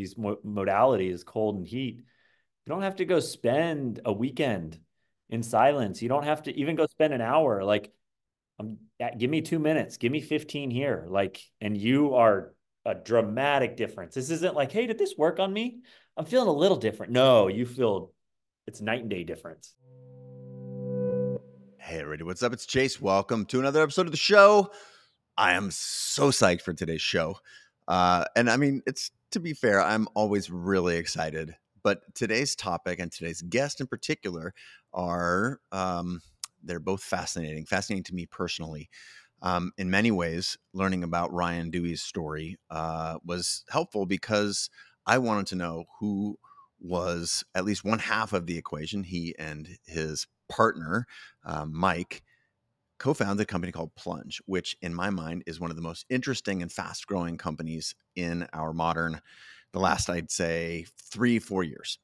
these mo- modalities, cold and heat, you don't have to go spend a weekend in silence. You don't have to even go spend an hour. Like, um, give me two minutes, give me 15 here. Like, and you are a dramatic difference. This isn't like, hey, did this work on me? I'm feeling a little different. No, you feel it's night and day difference. Hey, everybody, what's up? It's Chase. Welcome to another episode of the show. I am so psyched for today's show. Uh, and I mean, it's to be fair, I'm always really excited. But today's topic and today's guest in particular are um, they're both fascinating, fascinating to me personally. Um, in many ways, learning about Ryan Duey's story uh, was helpful because I wanted to know who was at least one half of the equation. He and his partner, uh, Mike, co founded a company called Plunge, which in my mind is one of the most interesting and fast growing companies in our modern, the last I'd say three, four years.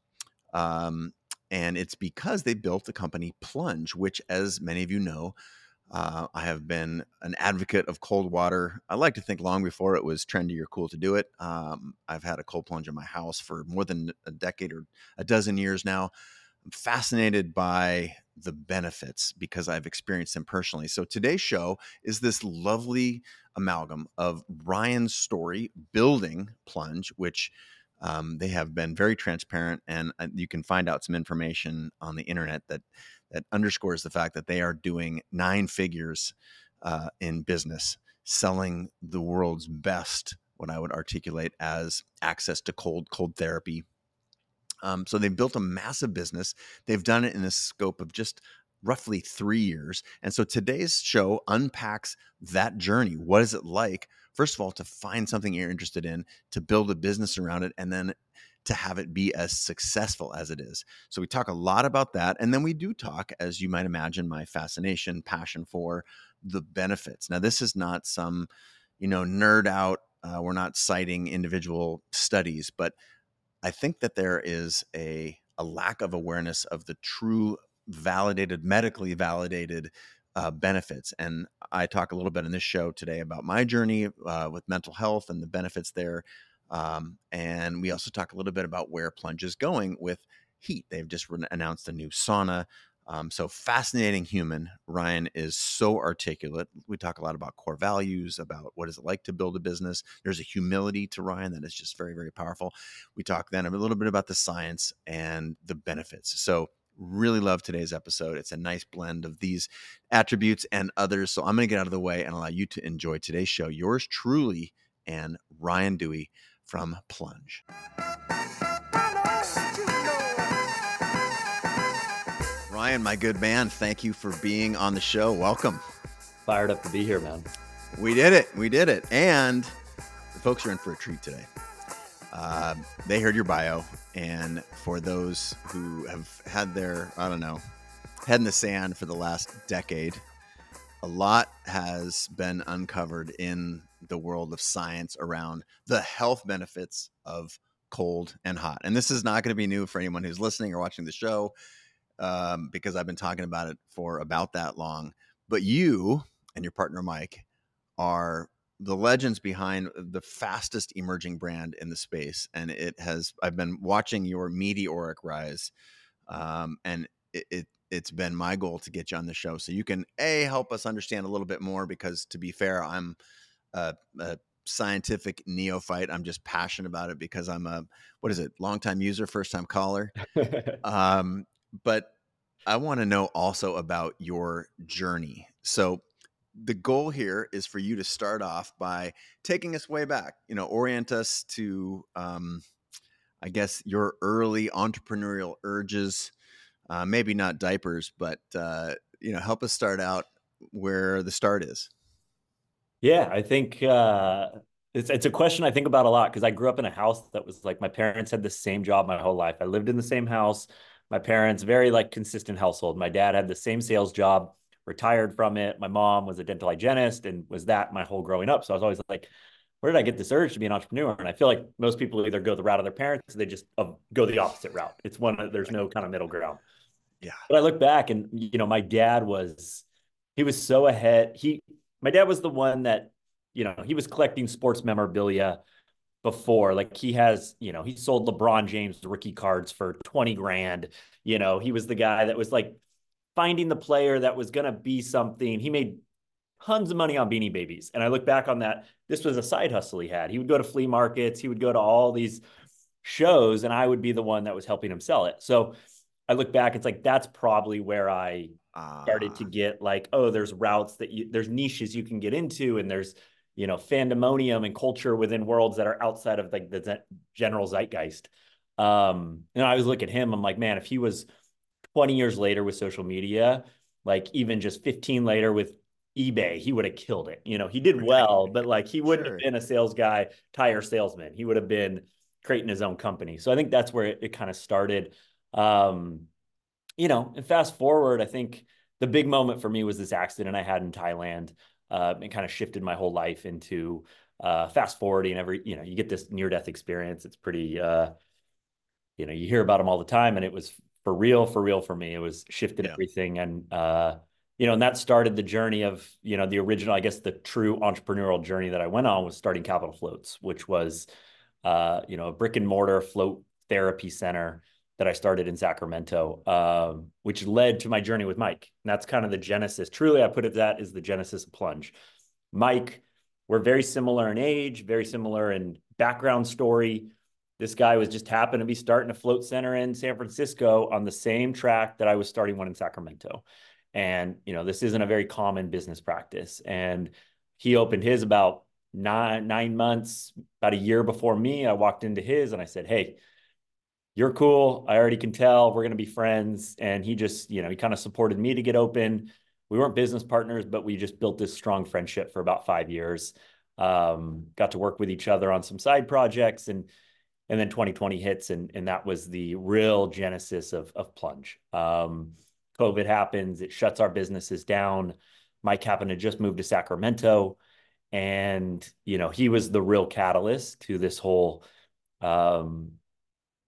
Um, and it's because they built the company Plunge, which, as many of you know, uh, I have been an advocate of cold water. I like to think long before it was trendy or cool to do it. Um, I've had a cold plunge in my house for more than a decade or a dozen years now. I'm fascinated by the benefits because I've experienced them personally. So today's show is this lovely amalgam of Ryan's story building Plunge, which um, they have been very transparent, and uh, you can find out some information on the internet that that underscores the fact that they are doing nine figures uh, in business, selling the world's best. What I would articulate as access to cold cold therapy. Um, so they've built a massive business. They've done it in the scope of just roughly three years. And so today's show unpacks that journey. What is it like, first of all, to find something you're interested in, to build a business around it, and then to have it be as successful as it is. So we talk a lot about that. And then we do talk, as you might imagine, my fascination, passion for the benefits. Now, this is not some, you know, nerd out. Uh, we're not citing individual studies, but I think that there is a, a lack of awareness of the true validated, medically validated uh, benefits. And I talk a little bit in this show today about my journey uh, with mental health and the benefits there. Um, and we also talk a little bit about where Plunge is going with heat. They've just announced a new sauna. Um, so fascinating human. Ryan is so articulate. We talk a lot about core values, about what is it like to build a business. There's a humility to Ryan that is just very, very powerful. We talk then a little bit about the science and the benefits. So really love today's episode. It's a nice blend of these attributes and others. So I'm going to get out of the way and allow you to enjoy today's show. Yours truly and Ryan Duey from Plunge. My good man, thank you for being on the show. Welcome. Fired up to be here, man. We did it. We did it. And the folks are in for a treat today. Uh, they heard your bio. And for those who have had their, I don't know, head in the sand for the last decade, a lot has been uncovered in the world of science around the health benefits of cold and hot. And this is not going to be new for anyone who's listening or watching the show um, because I've been talking about it for about that long. But you and your partner, Mike, are the legends behind the fastest emerging brand in the space. And it has, I've been watching your meteoric rise. Um, and it, it it's been my goal to get you on the show so you can a help us understand a little bit more because to be fair i'm a, a scientific neophyte. I'm just passionate about it because I'm a what is it, longtime user, first time caller. um, but I want to know also about your journey. So the goal here is for you to start off by taking us way back. You know, orient us to, um, I guess, your early entrepreneurial urges. Uh, maybe not diapers, but uh, you know, help us start out where the start is. Yeah, I think uh, it's it's a question I think about a lot because I grew up in a house that was like my parents had the same job my whole life. I lived in the same house. My parents very like consistent household. My dad had the same sales job, retired from it. My mom was a dental hygienist and was that my whole growing up. So I was always like, where did I get this urge to be an entrepreneur? And I feel like most people either go the route of their parents, or they just uh, go the opposite route. It's one there's no kind of middle ground. Yeah. But I look back and you know my dad was he was so ahead. He my dad was the one that, you know, he was collecting sports memorabilia before. Like he has, you know, he sold LeBron James rookie cards for 20 grand. You know, he was the guy that was like finding the player that was going to be something. He made tons of money on beanie babies. And I look back on that. This was a side hustle he had. He would go to flea markets, he would go to all these shows, and I would be the one that was helping him sell it. So I look back, it's like that's probably where I started to ah. get like, oh, there's routes that you, there's niches you can get into, and there's you know fandomonium and culture within worlds that are outside of like the general zeitgeist. Um and i was looking at him i'm like man if he was 20 years later with social media like even just 15 later with ebay he would have killed it. You know he did well but like he wouldn't sure. have been a sales guy tire salesman. He would have been creating his own company. So i think that's where it, it kind of started. Um you know and fast forward i think the big moment for me was this accident i had in thailand uh, and kind of shifted my whole life into uh, fast forwarding every, you know, you get this near death experience. It's pretty, uh, you know, you hear about them all the time and it was for real, for real for me. It was shifted yeah. everything. And, uh, you know, and that started the journey of, you know, the original, I guess the true entrepreneurial journey that I went on was starting Capitol Floats, which was, uh, you know, a brick and mortar float therapy center that I started in Sacramento, um, which led to my journey with Mike. And that's kind of the genesis. Truly, I put it that is the genesis of Plunge. Mike, we're very similar in age, very similar in background story. This guy was just happened to be starting a float center in San Francisco on the same track that I was starting one in Sacramento. And, you know, this isn't a very common business practice. And he opened his about nine, nine months, about a year before me. I walked into his and I said, Hey, you're cool. I already can tell we're going to be friends. And he just, you know, he kind of supported me to get open. We weren't business partners, but we just built this strong friendship for about five years. Um, got to work with each other on some side projects and and then 2020 hits and and that was the real genesis of of plunge um, covid happens it shuts our businesses down mike happened to just move to sacramento and you know he was the real catalyst to this whole um,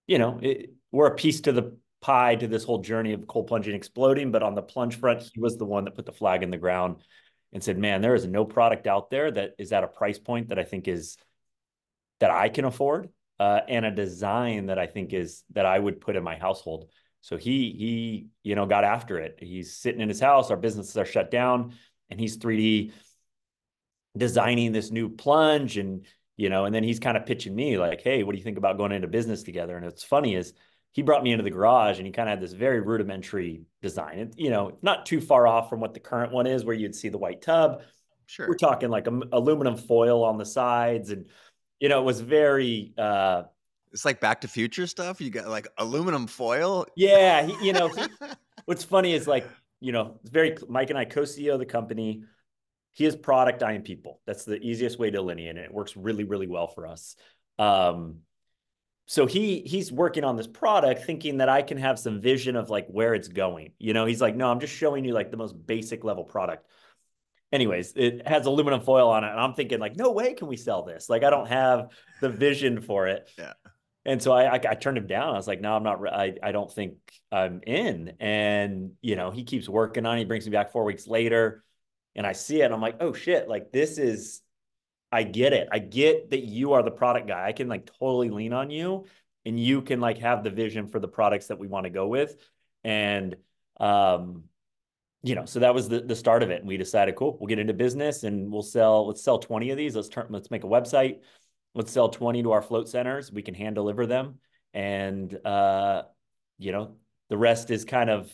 you know, it, we're a piece to the pie to this whole journey of cold plunging exploding. But on the plunge front, he was the one that put the flag in the ground and said, man, there is no product out there that is at a price point that I think is that I can afford uh, and a design that I think is that I would put in my household. So he he you know got after it. He's sitting in his house. Our businesses are shut down, and he's 3D designing this new plunge and you know, and then he's kind of pitching me like, hey, what do you think about going into business together? And it's funny is he brought me into the garage and he kind of had this very rudimentary design. It, you know, not too far off from what the current one is, where you'd see the white tub. Sure. We're talking like a, aluminum foil on the sides. And, you know, it was very, uh, it's like back to future stuff. You got like aluminum foil. Yeah. He, you know, he, what's funny is like, you know, it's very, Mike and I co-CEO the company he is product, I am people. That's the easiest way to delineate it. It works really, really well for us. Um, so he he's working on this product thinking that I can have some vision of like where it's going. You know, he's like, no, I'm just showing you like the most basic level product. Anyways, it has aluminum foil on it. And I'm thinking, like, no way can we sell this. Like, I don't have the vision for it. Yeah. And so I, I, I turned him down. I was like, no, I'm not. I, I don't think I'm in. And you know, he keeps working on. it. He brings me back four weeks later and I see it and I'm like, oh shit, like this is, I get it. I get that you are the product guy. I can like totally lean on you and you can like have the vision for the products that we want to go with. And, um, you know, so that was the, the start of it. And we decided, cool, we'll get into business and we'll sell, let's sell 20 of these. Let's turn, let's make a website. Let's sell 20 to our float centers. We can hand deliver them. And, uh, you know, the rest is kind of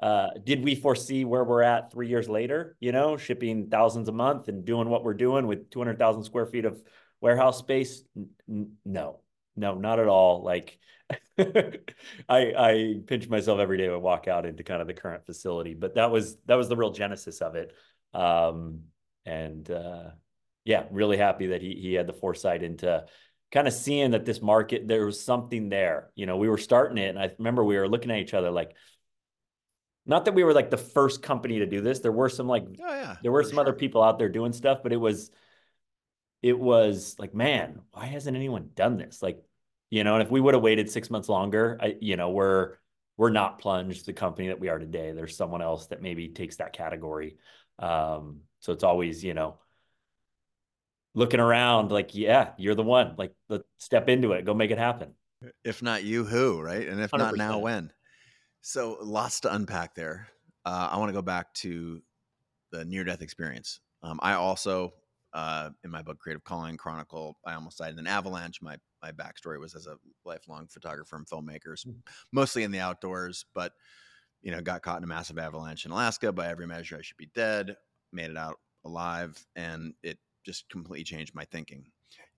uh, did we foresee where we're at three years later? You know, shipping thousands a month and doing what we're doing with 200,000 square feet of warehouse space? N- no, no, not at all. Like, I I pinch myself every day when I walk out into kind of the current facility, but that was that was the real genesis of it. Um, and uh, yeah, really happy that he he had the foresight into kind of seeing that this market there was something there. You know, we were starting it, and I remember we were looking at each other like not that we were like the first company to do this. There were some like oh, yeah, there were some sure. other people out there doing stuff, but it was it was like, man, why hasn't anyone done this? Like, you know, and if we would have waited six months longer, I, you know, we're we're not plunged the company that we are today. There's someone else that maybe takes that category. Um, so it's always, you know, looking around like, yeah, you're the one. Like, let's step into it, go make it happen. If not you, who, right? And if 100%. not now, when? So lots to unpack there. Uh, I want to go back to the near death experience. Um, I also, uh, in my book Creative Calling Chronicle, I almost died in an avalanche. My my backstory was as a lifelong photographer and filmmaker, mm-hmm. mostly in the outdoors, but you know, got caught in a massive avalanche in Alaska. By every measure, I should be dead. Made it out alive, and it just completely changed my thinking.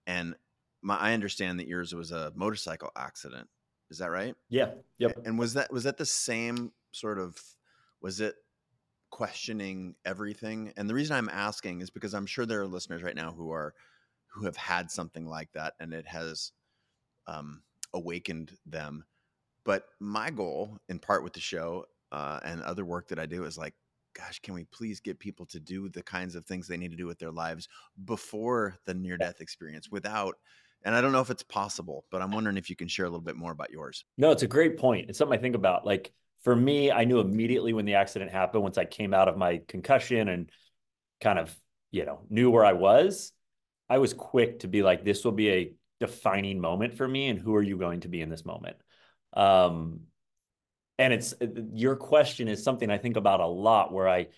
And my, I understand that yours was a motorcycle accident. Is that right? Yeah. Yep. And was that was that the same sort of? Was it questioning everything? And the reason I'm asking is because I'm sure there are listeners right now who are who have had something like that, and it has um, awakened them. But my goal, in part with the show uh, and other work that I do, is like gosh, can we please get people to do the kinds of things they need to do with their lives before the near death experience without and I don't know if it's possible, but I'm wondering if you can share a little bit more about yours. No, it's a great point. It's something I think about. Like for me, I knew immediately when the accident happened, once I came out of my concussion and kind of, you know, knew where I was, I was quick to be like, this will be a defining moment for me. And who are you going to be in this moment? Um, and it's uh, your question is something I think about a lot where I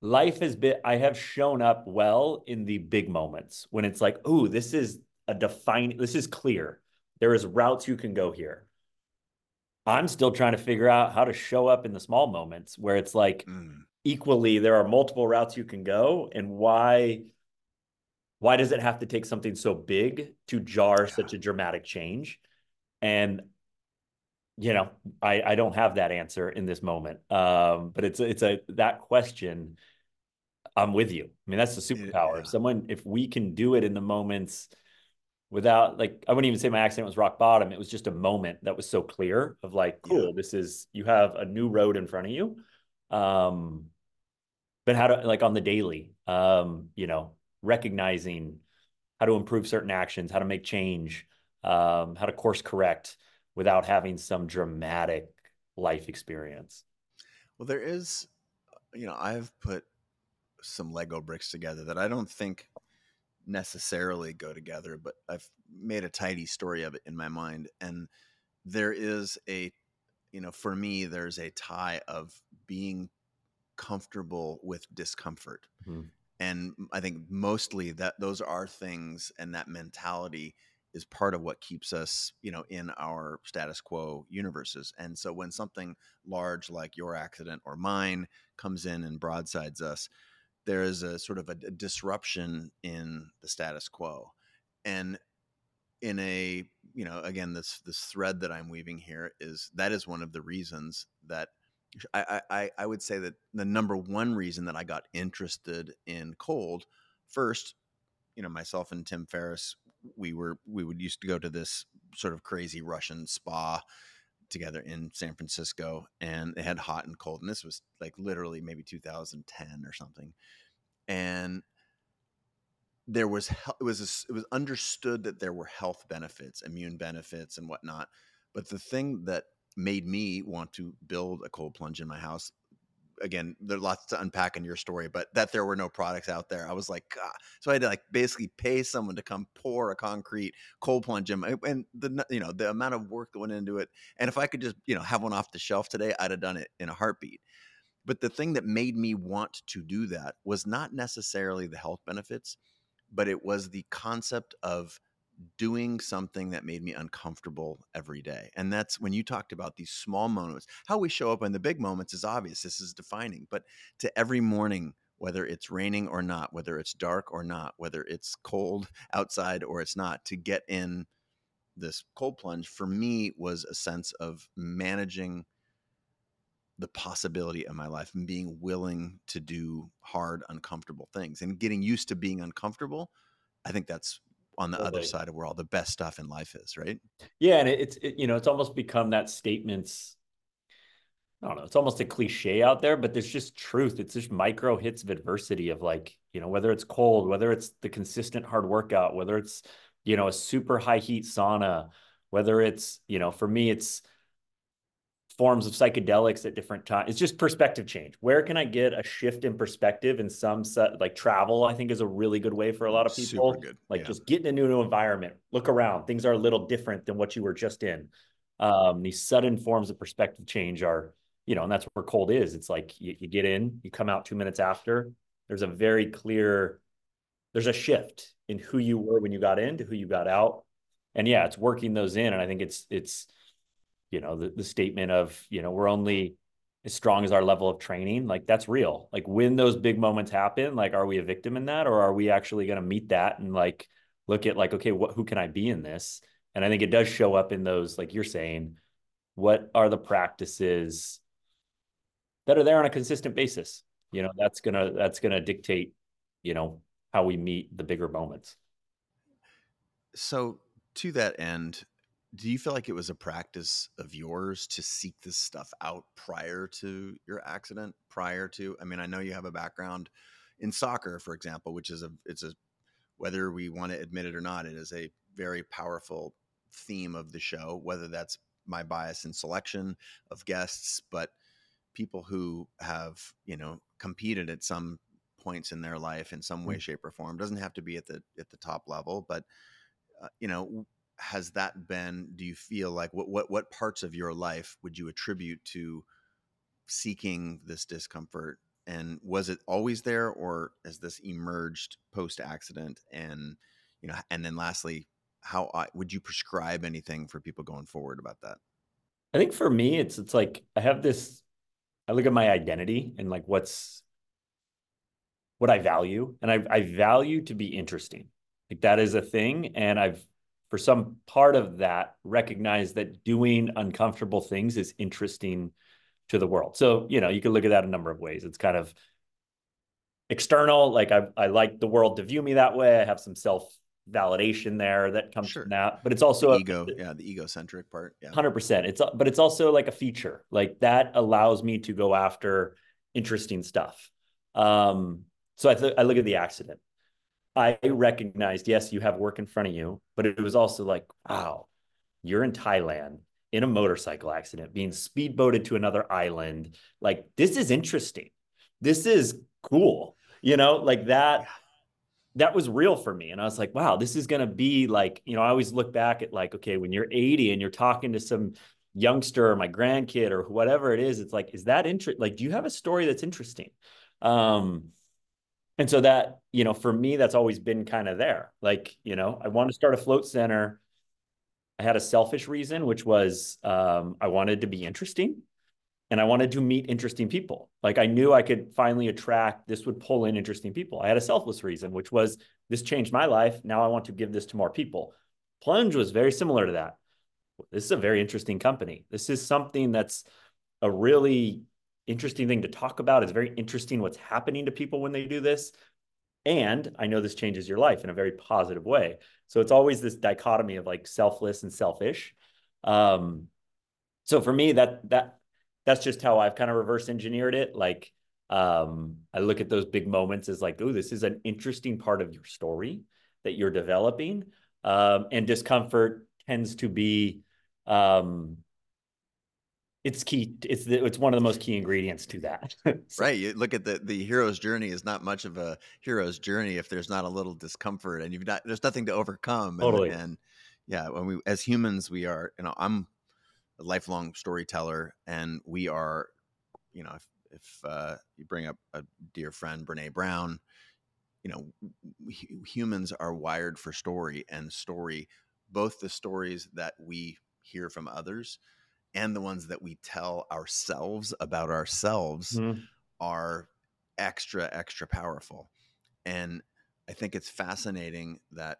life has been I have shown up well in the big moments when it's like, oh, this is a defining this is clear. There is routes you can go here. I'm still trying to figure out how to show up in the small moments where it's like mm. equally there are multiple routes you can go and why why does it have to take something so big to jar yeah. such a dramatic change? And you know, I, I don't have that answer in this moment. Um, but it's it's a that question. I'm with you. I mean, that's the superpower. Yeah. If someone, if we can do it in the moments without like, I wouldn't even say my accident was rock bottom. It was just a moment that was so clear of like, cool, yeah. this is you have a new road in front of you. Um, but how to like on the daily, um, you know, recognizing how to improve certain actions, how to make change, um, how to course correct without having some dramatic life experience. Well, there is, you know, I've put some Lego bricks together that I don't think necessarily go together, but I've made a tidy story of it in my mind. And there is a, you know, for me, there's a tie of being comfortable with discomfort. Mm-hmm. And I think mostly that those are things and that mentality is part of what keeps us, you know, in our status quo universes. And so when something large like your accident or mine comes in and broadsides us, there is a sort of a, a disruption in the status quo. And in a, you know, again, this this thread that I'm weaving here is that is one of the reasons that I, I, I would say that the number one reason that I got interested in cold first, you know, myself and Tim Ferriss we were we would used to go to this sort of crazy Russian spa together in San Francisco, and they had hot and cold, and this was like literally maybe 2010 or something, and there was it was a, it was understood that there were health benefits, immune benefits, and whatnot, but the thing that made me want to build a cold plunge in my house again, there's lots to unpack in your story, but that there were no products out there, I was like, God. so I had to like basically pay someone to come pour a concrete cold plunge in, my, and the you know the amount of work that went into it. And if I could just you know have one off the shelf today, I'd have done it in a heartbeat. But the thing that made me want to do that was not necessarily the health benefits, but it was the concept of doing something that made me uncomfortable every day. And that's when you talked about these small moments. How we show up in the big moments is obvious. This is defining. But to every morning, whether it's raining or not, whether it's dark or not, whether it's cold outside or it's not, to get in this cold plunge for me was a sense of managing the possibility of my life and being willing to do hard, uncomfortable things and getting used to being uncomfortable. I think that's on the totally. other side of where all the best stuff in life is, right? Yeah, and it's it, you know it's almost become that statements. I don't know. It's almost a cliche out there, but there's just truth. It's just micro hits of adversity of like you know whether it's cold, whether it's the consistent hard workout, whether it's you know a super high heat sauna, whether it's you know for me it's forms of psychedelics at different times. It's just perspective change. Where can I get a shift in perspective in some set, like travel? I think is a really good way for a lot of people. Super good. Like yeah. just getting in a new environment, look around. Things are a little different than what you were just in. Um, these sudden forms of perspective change are, you know, and that's where cold is. It's like you, you get in, you come out two minutes after. There's a very clear, there's a shift in who you were when you got in to who you got out. And yeah, it's working those in. And I think it's it's you know the, the statement of you know we're only as strong as our level of training like that's real. Like when those big moments happen like are we a victim in that or are we actually going to meet that and like look at like okay what who can i be in this? And i think it does show up in those like you're saying what are the practices that are there on a consistent basis? You know that's gonna that's gonna dictate you know how we meet the bigger moments. So to that end do you feel like it was a practice of yours to seek this stuff out prior to your accident prior to i mean i know you have a background in soccer for example which is a it's a whether we want to admit it or not it is a very powerful theme of the show whether that's my bias in selection of guests but people who have you know competed at some points in their life in some way mm. shape or form doesn't have to be at the at the top level but uh, you know has that been do you feel like what what what parts of your life would you attribute to seeking this discomfort? And was it always there or has this emerged post accident and you know and then lastly how would you prescribe anything for people going forward about that? I think for me it's it's like i have this i look at my identity and like what's what i value and i, I value to be interesting. Like that is a thing and i've for some part of that recognize that doing uncomfortable things is interesting to the world. So, you know, you can look at that a number of ways. It's kind of external, like I, I like the world to view me that way. I have some self validation there that comes sure. from that, but it's also the ego. A, yeah. The egocentric part. Yeah. Hundred percent. It's, but it's also like a feature like that allows me to go after interesting stuff. Um, so I, th- I look at the accident I recognized, yes, you have work in front of you, but it was also like, wow, you're in Thailand in a motorcycle accident, being speedboated to another island. Like, this is interesting. This is cool. You know, like that. That was real for me. And I was like, wow, this is going to be like, you know, I always look back at like, okay, when you're 80 and you're talking to some youngster or my grandkid or whatever it is, it's like, is that interesting? Like, do you have a story that's interesting? Um, and so that you know for me that's always been kind of there. Like you know i wanted to start a float center. I had a selfish reason which was um, i wanted to be interesting and i wanted to meet interesting people. Like i knew i could finally attract this would pull in interesting people. I had a selfless reason which was this changed my life. Now i want to give this to more people. Plunge was very similar to that. This is a very interesting company. This is something that's a really interesting thing to talk about. It's very interesting what's happening to people when they do this. And I know this changes your life in a very positive way. So it's always this dichotomy of like selfless and selfish. Um, so for me, that that that's just how I've kind of reverse engineered it. Like um, I look at those big moments as like, oh, this is an interesting part of your story that you're developing. Um, and discomfort tends to be um, it's key. It's the, it's one of the most key ingredients to that. so. Right. You look at the the hero's journey is not much of a hero's journey if there's not a little discomfort and you've not there's nothing to overcome. Totally. And, and yeah, when we as humans we are you know I'm a lifelong storyteller and we are you know if if uh, you bring up a dear friend Brene Brown, you know humans are wired for story and story both the stories that we hear from others and the ones that we tell ourselves about ourselves mm-hmm. are extra extra powerful and i think it's fascinating that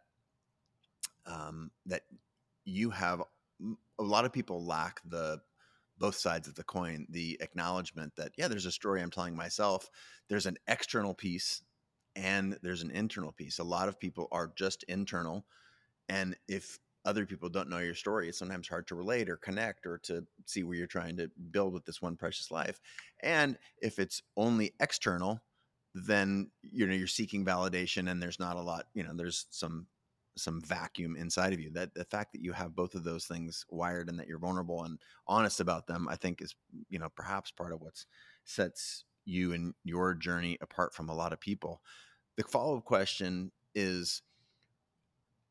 um, that you have a lot of people lack the both sides of the coin the acknowledgement that yeah there's a story i'm telling myself there's an external piece and there's an internal piece a lot of people are just internal and if other people don't know your story, it's sometimes hard to relate or connect or to see where you're trying to build with this one precious life. And if it's only external, then you know you're seeking validation and there's not a lot, you know, there's some some vacuum inside of you. That the fact that you have both of those things wired and that you're vulnerable and honest about them, I think is you know perhaps part of what sets you and your journey apart from a lot of people. The follow up question is,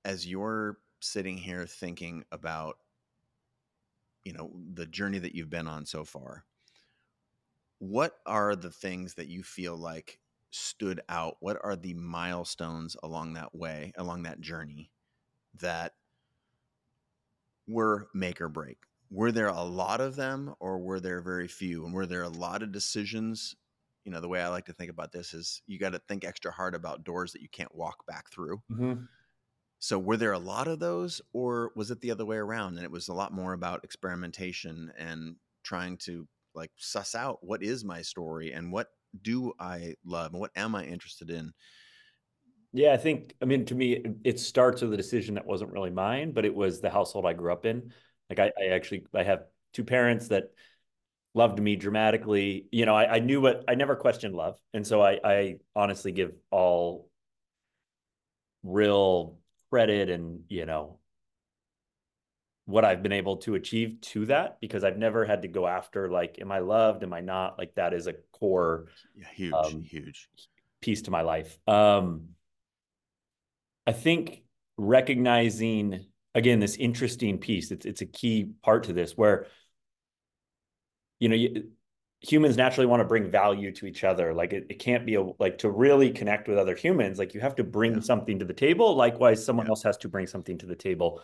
as you're sitting here thinking about you know the journey that you've been on so far what are the things that you feel like stood out? What are the milestones along that way along that journey that were make or break? Were there a lot of them or were there very few? And were there a lot of decisions? You know the way i like to think about this is you got to think extra hard about doors that you can't walk back through. Mm-hmm. So were there a lot of those or was it the other way around and it was a lot more about experimentation and trying to like suss out what is my story and what do I love and what am I interested in? Yeah, I think I mean to me it starts with a decision that wasn't really mine, but it was the household I grew up in. Like I, I actually I have two parents that loved me dramatically. You know, I, I knew what I never questioned love. And so I I honestly give all real credit and you know what I've been able to achieve to that because I've never had to go after like, am I loved? Am I not? Like that is a core, yeah, huge, um, huge piece to my life. Um, I think recognizing again this interesting piece. It's it's a key part to this where, you know, you, humans naturally want to bring value to each other like it, it can't be a like to really connect with other humans like you have to bring yeah. something to the table likewise someone yeah. else has to bring something to the table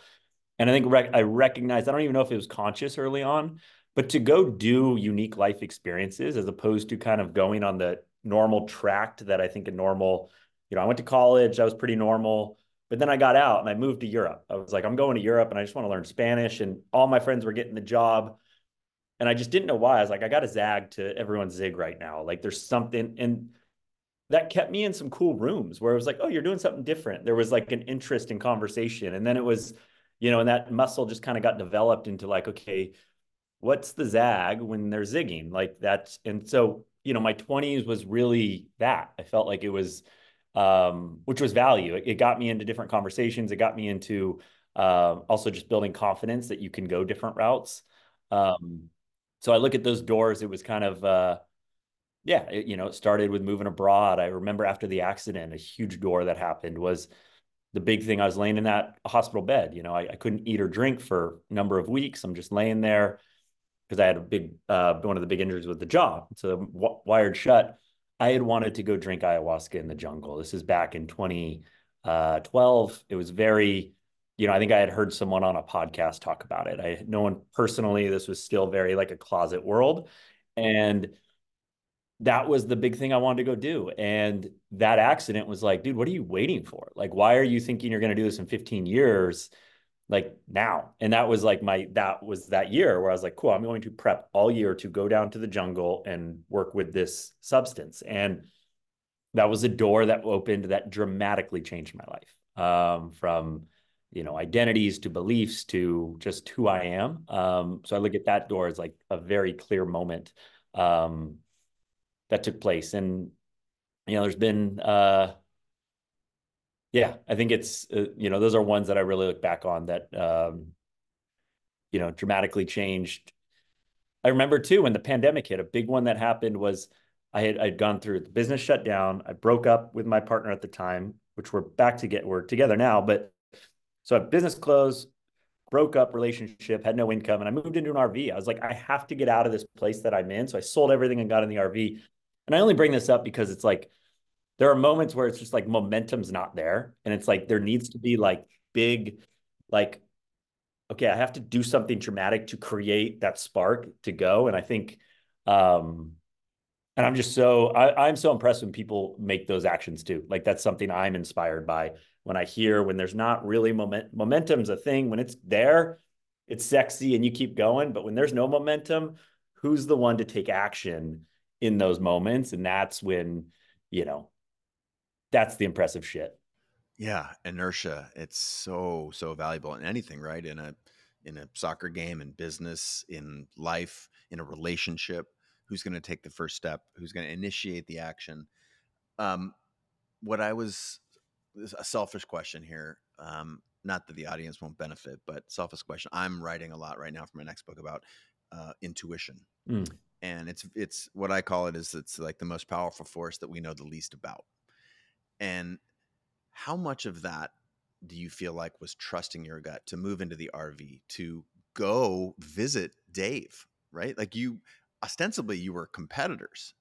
and i think rec- i recognize i don't even know if it was conscious early on but to go do unique life experiences as opposed to kind of going on the normal tract that i think a normal you know i went to college i was pretty normal but then i got out and i moved to europe i was like i'm going to europe and i just want to learn spanish and all my friends were getting the job and I just didn't know why. I was like, I got to zag to everyone's zig right now. Like there's something, and that kept me in some cool rooms where it was like, oh, you're doing something different. There was like an interest in conversation, and then it was, you know, and that muscle just kind of got developed into like, okay, what's the zag when they're zigging like that's, and so you know, my 20s was really that. I felt like it was, um, which was value. It, it got me into different conversations. It got me into uh, also just building confidence that you can go different routes. Um, so I look at those doors. It was kind of, uh, yeah, it, you know, it started with moving abroad. I remember after the accident, a huge door that happened was the big thing. I was laying in that hospital bed. You know, I, I couldn't eat or drink for a number of weeks. I'm just laying there because I had a big, uh, one of the big injuries with the jaw. So w- wired shut. I had wanted to go drink ayahuasca in the jungle. This is back in 2012. Uh, it was very you know, I think I had heard someone on a podcast talk about it. I no one personally, this was still very like a closet world. And that was the big thing I wanted to go do. And that accident was like, dude, what are you waiting for? Like, why are you thinking you're going to do this in 15 years? Like now. And that was like my, that was that year where I was like, cool, I'm going to prep all year to go down to the jungle and work with this substance. And that was a door that opened that dramatically changed my life. Um, from, you know identities to beliefs to just who I am. Um, so I look at that door as like a very clear moment um, that took place, and you know, there's been uh, yeah, I think it's uh, you know those are ones that I really look back on that um, you know dramatically changed. I remember too when the pandemic hit. A big one that happened was I had I'd gone through the business shut down. I broke up with my partner at the time, which we're back to get we're together now, but so business closed, broke up relationship, had no income, and I moved into an RV. I was like, I have to get out of this place that I'm in. So I sold everything and got in the RV. And I only bring this up because it's like there are moments where it's just like momentum's not there. And it's like there needs to be like big, like, okay, I have to do something dramatic to create that spark to go. And I think um and I'm just so I, I'm so impressed when people make those actions too. Like that's something I'm inspired by when I hear when there's not really moment momentum's a thing. When it's there, it's sexy and you keep going. But when there's no momentum, who's the one to take action in those moments? And that's when, you know, that's the impressive shit. Yeah, inertia. It's so so valuable in anything, right? In a in a soccer game, in business, in life, in a relationship. Who's going to take the first step? Who's going to initiate the action? Um, what I was a selfish question here. Um, not that the audience won't benefit, but selfish question. I'm writing a lot right now for my next book about uh, intuition, mm. and it's it's what I call it is it's like the most powerful force that we know the least about. And how much of that do you feel like was trusting your gut to move into the RV to go visit Dave? Right, like you ostensibly you were competitors,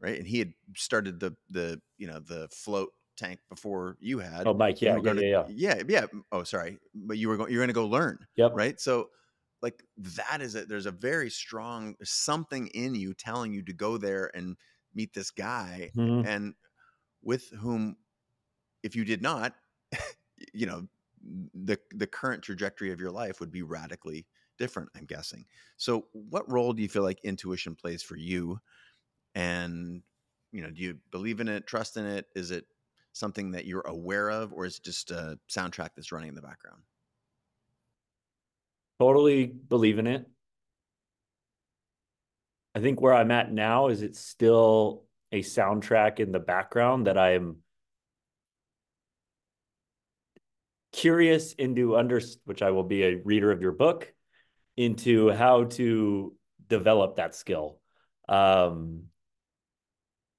right? And he had started the the you know the float tank before you had. Oh, Mike, yeah, yeah, to, yeah, yeah, yeah. Oh, sorry, but you were going. You're going to go learn. Yep. Right. So, like that is it. There's a very strong something in you telling you to go there and meet this guy, mm-hmm. and with whom, if you did not, you know, the the current trajectory of your life would be radically different. I'm guessing. So, what role do you feel like intuition plays for you? And you know, do you believe in it, trust in it? Is it something that you're aware of, or is it just a soundtrack that's running in the background? Totally believe in it. I think where I'm at now is it's still a soundtrack in the background that I am curious into under which I will be a reader of your book into how to develop that skill. Um,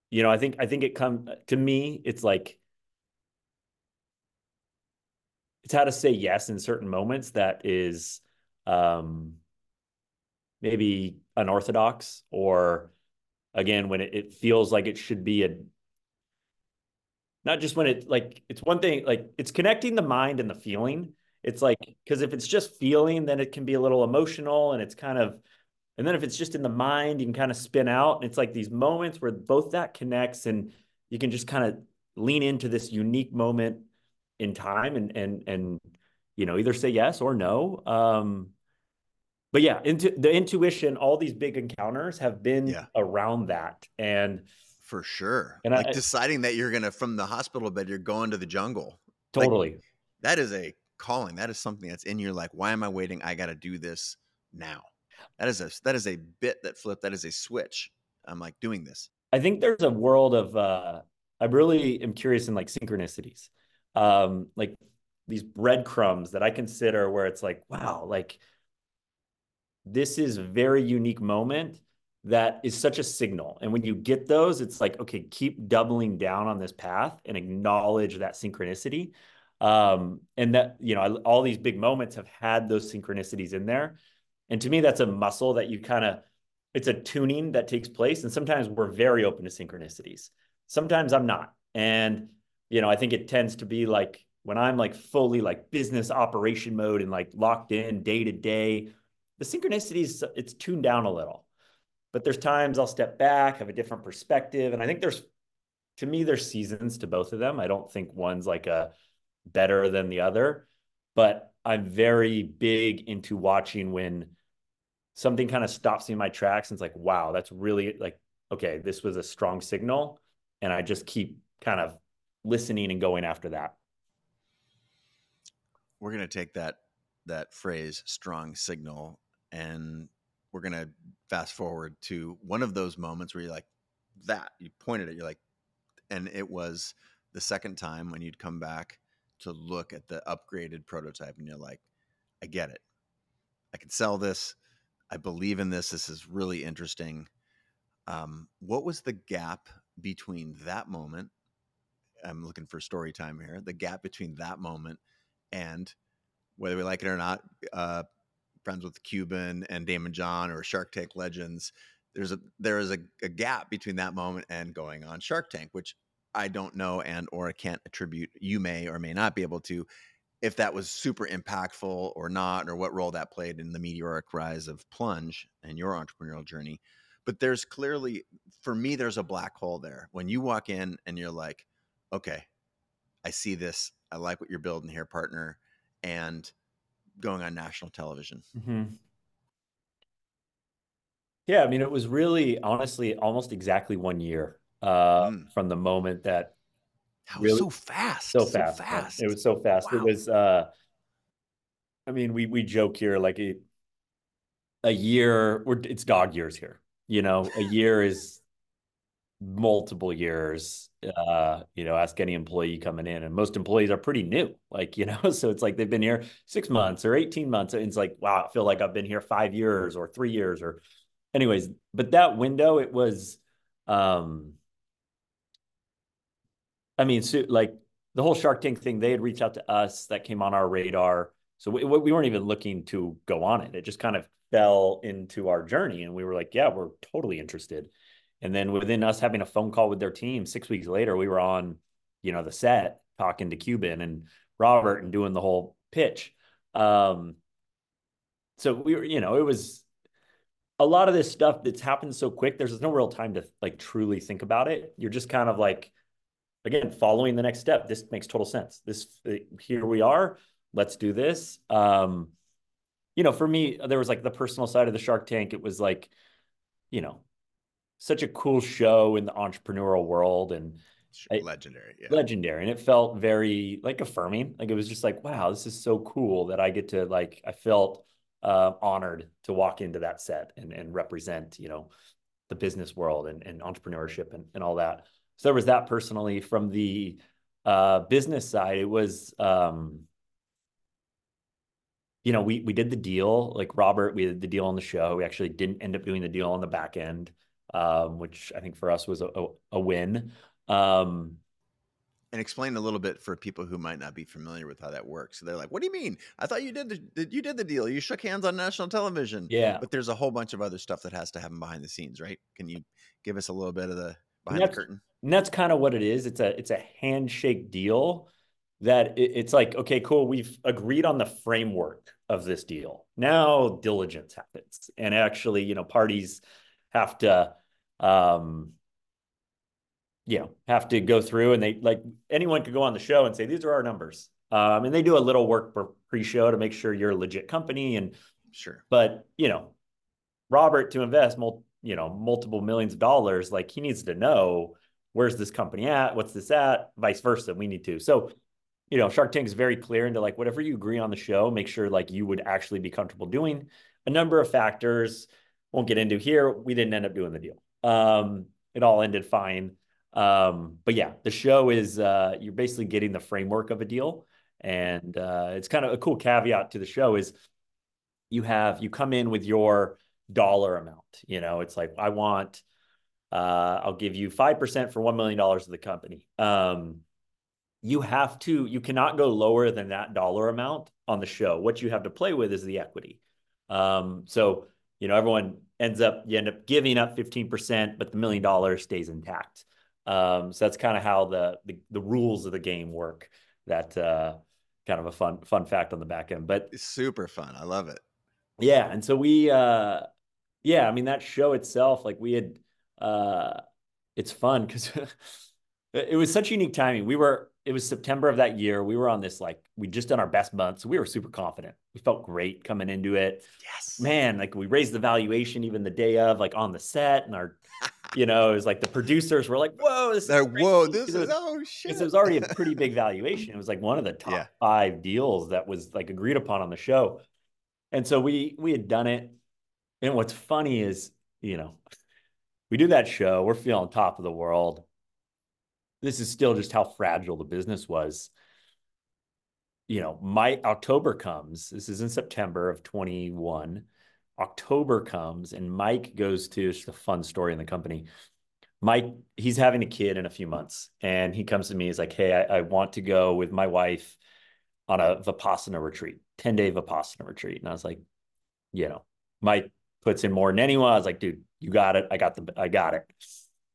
you know, I think I think it come to me. It's like it's how to say yes in certain moments that is um, maybe unorthodox or again when it, it feels like it should be a not just when it like it's one thing like it's connecting the mind and the feeling. It's like because if it's just feeling then it can be a little emotional and it's kind of and then if it's just in the mind you can kind of spin out. And it's like these moments where both that connects and you can just kind of lean into this unique moment in time and and and you know either say yes or no. Um but yeah into the intuition all these big encounters have been yeah. around that. And for sure. and like I, deciding that you're gonna from the hospital bed you're going to the jungle. Totally. like, that is a calling. That is something that's in your like why am i waiting? I gotta do this now. That is a that is a bit that flip that is a switch. I'm like doing this. I think there's a world of uh i really am curious in like synchronicities um, like these breadcrumbs that I consider where it's like, wow, like this is very unique moment that is such a signal. And when you get those, it's like, okay, keep doubling down on this path and acknowledge that synchronicity. Um, and that, you know, all these big moments have had those synchronicities in there. And to me, that's a muscle that you kind of, it's a tuning that takes place. And sometimes we're very open to synchronicities. Sometimes I'm not. And you know, I think it tends to be like when I'm like fully like business operation mode and like locked in day to day, the synchronicities it's tuned down a little. But there's times I'll step back, have a different perspective, and I think there's to me there's seasons to both of them. I don't think one's like a better than the other, but I'm very big into watching when something kind of stops me in my tracks and it's like, wow, that's really like okay, this was a strong signal and I just keep kind of listening and going after that. We're going to take that that phrase strong signal and we're going to fast forward to one of those moments where you're like that you pointed it you're like and it was the second time when you'd come back to look at the upgraded prototype and you're like I get it. I can sell this. I believe in this. This is really interesting. Um, what was the gap between that moment I'm looking for story time here. The gap between that moment and whether we like it or not, uh, friends with Cuban and Daymond John or Shark Tank legends. There's a there is a, a gap between that moment and going on Shark Tank, which I don't know and or I can't attribute. You may or may not be able to if that was super impactful or not, or what role that played in the meteoric rise of Plunge and your entrepreneurial journey. But there's clearly, for me, there's a black hole there. When you walk in and you're like, okay, I see this. I like what you're building here, partner, and going on national television. Mm-hmm. Yeah, I mean, it was really, honestly, almost exactly one year uh, mm. from the moment that. That was really, so fast. So fast. So fast. It was so fast. Wow. It was. uh I mean, we we joke here like a, a year. We're it's dog years here. You know, a year is multiple years. Uh, you know, ask any employee coming in, and most employees are pretty new. Like, you know, so it's like they've been here six months or 18 months. And it's like, wow, I feel like I've been here five years or three years or anyways, but that window, it was um I mean, so like the whole Shark Tank thing, they had reached out to us that came on our radar. So we, we weren't even looking to go on it. It just kind of fell into our journey. And we were like, yeah, we're totally interested. And then within us having a phone call with their team, six weeks later, we were on, you know, the set talking to Cuban and Robert and doing the whole pitch. Um, so we were, you know, it was a lot of this stuff that's happened so quick. There's no real time to like truly think about it. You're just kind of like, again, following the next step. This makes total sense. This here we are. Let's do this. Um, you know, for me, there was like the personal side of the Shark Tank. It was like, you know, such a cool show in the entrepreneurial world and legendary, yeah. legendary. And it felt very like affirming. Like it was just like, wow, this is so cool that I get to like, I felt uh, honored to walk into that set and, and represent, you know, the business world and, and entrepreneurship and, and all that. So there was that personally from the uh, business side. It was, um, you know, we we did the deal. Like Robert, we did the deal on the show. We actually didn't end up doing the deal on the back end, um, which I think for us was a, a, a win. Um, and explain a little bit for people who might not be familiar with how that works. So they're like, "What do you mean? I thought you did the you did the deal. You shook hands on national television." Yeah, but there's a whole bunch of other stuff that has to happen behind the scenes, right? Can you give us a little bit of the behind the curtain? And that's kind of what it is. It's a it's a handshake deal that it, it's like, okay, cool. We've agreed on the framework of this deal. Now diligence happens, and actually, you know, parties have to, um, you know, have to go through and they like anyone could go on the show and say these are our numbers. Um, and they do a little work for pre-show to make sure you're a legit company and sure. But you know, Robert to invest you know multiple millions of dollars like he needs to know where's this company at what's this at vice versa we need to so you know shark tank is very clear into like whatever you agree on the show make sure like you would actually be comfortable doing a number of factors won't get into here we didn't end up doing the deal um it all ended fine um but yeah the show is uh you're basically getting the framework of a deal and uh it's kind of a cool caveat to the show is you have you come in with your dollar amount. You know, it's like I want uh, I'll give you 5% for $1 million of the company. Um, you have to, you cannot go lower than that dollar amount on the show. What you have to play with is the equity. Um, so, you know, everyone ends up, you end up giving up 15%, but the million dollars stays intact. Um, so that's kind of how the, the, the rules of the game work. That uh, kind of a fun fun fact on the back end, but it's super fun. I love it. Yeah, and so we uh, yeah, I mean that show itself, like we had, uh, it's fun because it was such unique timing. We were, it was September of that year. We were on this like we just done our best month, so we were super confident. We felt great coming into it. Yes, man, like we raised the valuation even the day of, like on the set, and our, you know, it was like the producers were like, "Whoa, this is whoa, this is oh shit." It was already a pretty big valuation. It was like one of the top yeah. five deals that was like agreed upon on the show, and so we we had done it and what's funny is, you know, we do that show, we're feeling top of the world. This is still just how fragile the business was. You know, my October comes. This is in September of 21. October comes and Mike goes to it's a fun story in the company. Mike, he's having a kid in a few months, and he comes to me. He's like, "Hey, I, I want to go with my wife on a vipassana retreat, ten day vipassana retreat." And I was like, "You know, Mike puts in more than anyone. I was like, dude, you got it. I got the, I got it.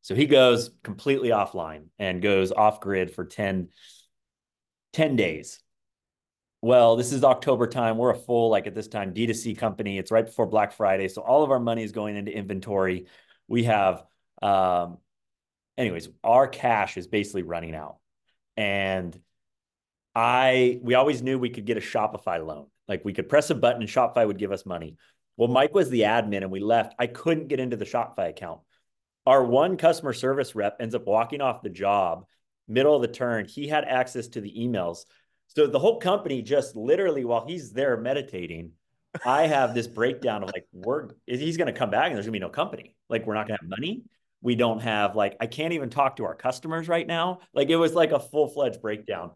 So he goes completely offline and goes off grid for 10, 10 days. Well, this is October time. We're a full, like at this time, D2C company. It's right before Black Friday. So all of our money is going into inventory. We have, um, anyways, our cash is basically running out. And I, we always knew we could get a Shopify loan. Like we could press a button and Shopify would give us money. Well, Mike was the admin and we left. I couldn't get into the Shopify account. Our one customer service rep ends up walking off the job, middle of the turn. He had access to the emails. So the whole company just literally, while he's there meditating, I have this breakdown of like, we're, he's going to come back and there's going to be no company. Like, we're not going to have money. we don't have like I can't even talk to our customers right now. Like it was like a full-fledged breakdown.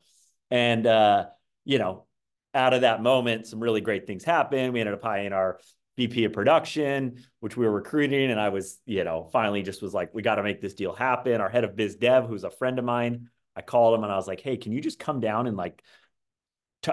And uh, you know, out of that moment, some really great things happened. We ended up hiring our VP of production, which we were recruiting. And I was, you know, finally just was like, we got to make this deal happen. Our head of biz dev, who's a friend of mine, I called him and I was like, hey, can you just come down and like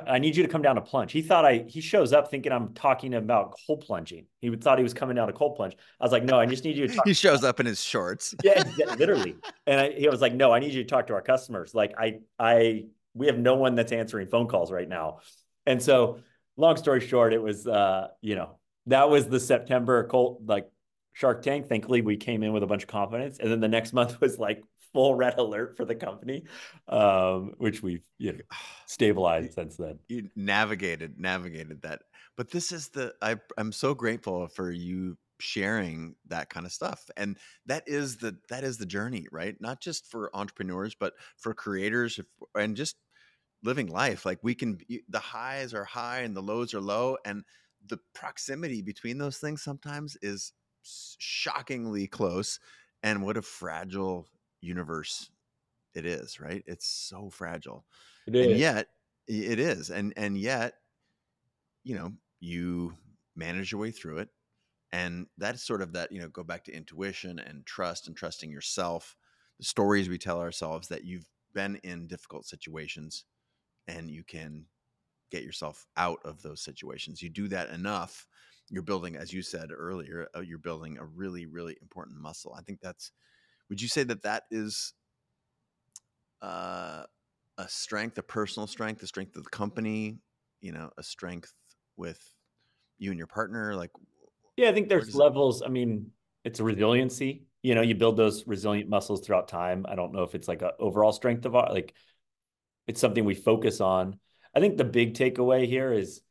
I need you to come down to plunge. He thought I, he shows up thinking I'm talking about cold plunging. He thought he was coming down to cold plunge. I was like, no, I just need you to He shows up in his shorts. yeah, literally. And I, he was like, no, I need you to talk to our customers. Like I, I, we have no one that's answering phone calls right now. And so long story short, it was, uh, you know, that was the September cult like Shark Tank. Thankfully, we came in with a bunch of confidence. And then the next month was like full red alert for the company, um, which we've you know, stabilized since then. You navigated navigated that, but this is the I I'm so grateful for you sharing that kind of stuff and that is the that is the journey right not just for entrepreneurs but for creators and just living life like we can the highs are high and the lows are low and the proximity between those things sometimes is shockingly close and what a fragile universe it is, right? It's so fragile. It is. And yet it is. And and yet, you know, you manage your way through it. And that's sort of that, you know, go back to intuition and trust and trusting yourself. The stories we tell ourselves that you've been in difficult situations and you can get yourself out of those situations. You do that enough, you're building, as you said earlier, uh, you're building a really, really important muscle. I think that's would you say that that is uh, a strength, a personal strength, the strength of the company, you know, a strength with you and your partner? Like, yeah, I think there's levels. It... I mean, it's a resiliency. You know, you build those resilient muscles throughout time. I don't know if it's like an overall strength of our like. It's something we focus on. I think the big takeaway here is,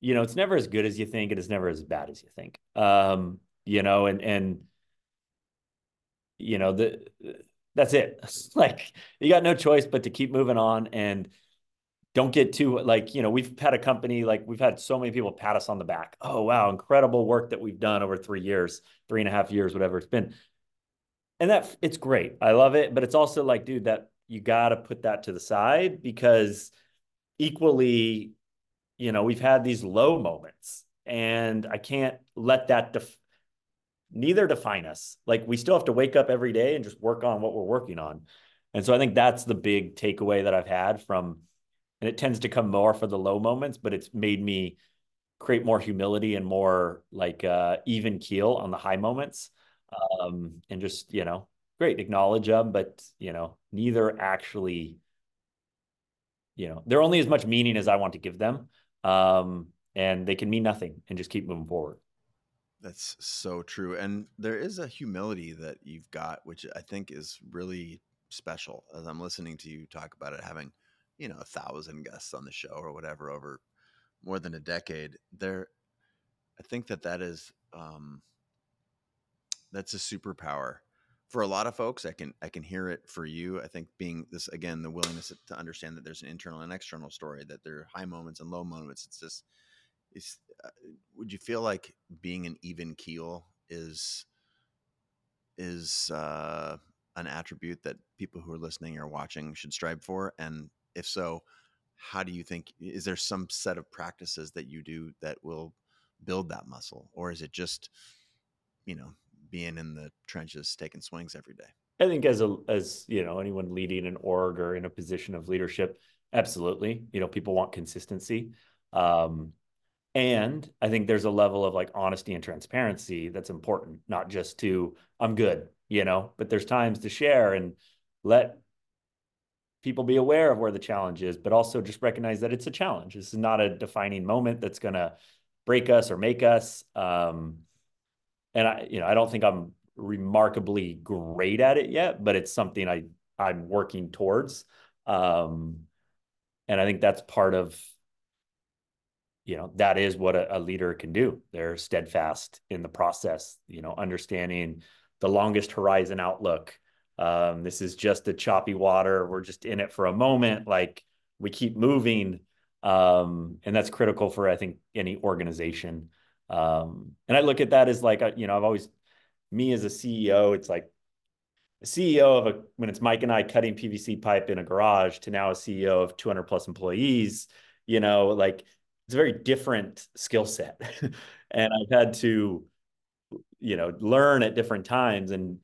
you know, it's never as good as you think, and it's never as bad as you think. Um, you know, and and you know, the that's it. like you got no choice but to keep moving on and don't get too like, you know, we've had a company like we've had so many people pat us on the back. Oh wow, incredible work that we've done over three years, three and a half years, whatever it's been. And that it's great. I love it. But it's also like, dude, that you gotta put that to the side because equally, you know, we've had these low moments and I can't let that def- neither define us. Like we still have to wake up every day and just work on what we're working on. And so I think that's the big takeaway that I've had from, and it tends to come more for the low moments, but it's made me create more humility and more like uh, even keel on the high moments. Um, and just, you know, great, acknowledge them, but, you know, neither actually, you know, they're only as much meaning as I want to give them. Um, and they can mean nothing and just keep moving forward. That's so true. And there is a humility that you've got, which I think is really special as I'm listening to you talk about it, having, you know, a thousand guests on the show or whatever over more than a decade. There, I think that that is, um, that's a superpower for a lot of folks. I can, I can hear it for you. I think being this, again, the willingness to understand that there's an internal and external story, that there are high moments and low moments. It's just, is uh, would you feel like being an even keel is is uh, an attribute that people who are listening or watching should strive for? And if so, how do you think? Is there some set of practices that you do that will build that muscle, or is it just you know being in the trenches, taking swings every day? I think as a as you know anyone leading an org or in a position of leadership, absolutely. You know, people want consistency. Um, and I think there's a level of like honesty and transparency that's important, not just to, I'm good, you know, but there's times to share and let people be aware of where the challenge is, but also just recognize that it's a challenge. This is not a defining moment that's going to break us or make us. Um, and I, you know, I don't think I'm remarkably great at it yet, but it's something I, I'm working towards. Um, and I think that's part of you know that is what a, a, leader can do. They're steadfast in the process you know understanding the longest horizon outlook. Um, this is just a choppy water. We're just in it for a moment. Like we keep moving. Um, and that's critical for i think any organization um, and i look at that as like a, you know i've always me as a ceo it's like a CEO of a when it's Mike and I cutting PVC pipe in a garage to now a CEO of 200 plus employees, you know, like it's a very different skill set. and I've had to, you know, learn at different times. And,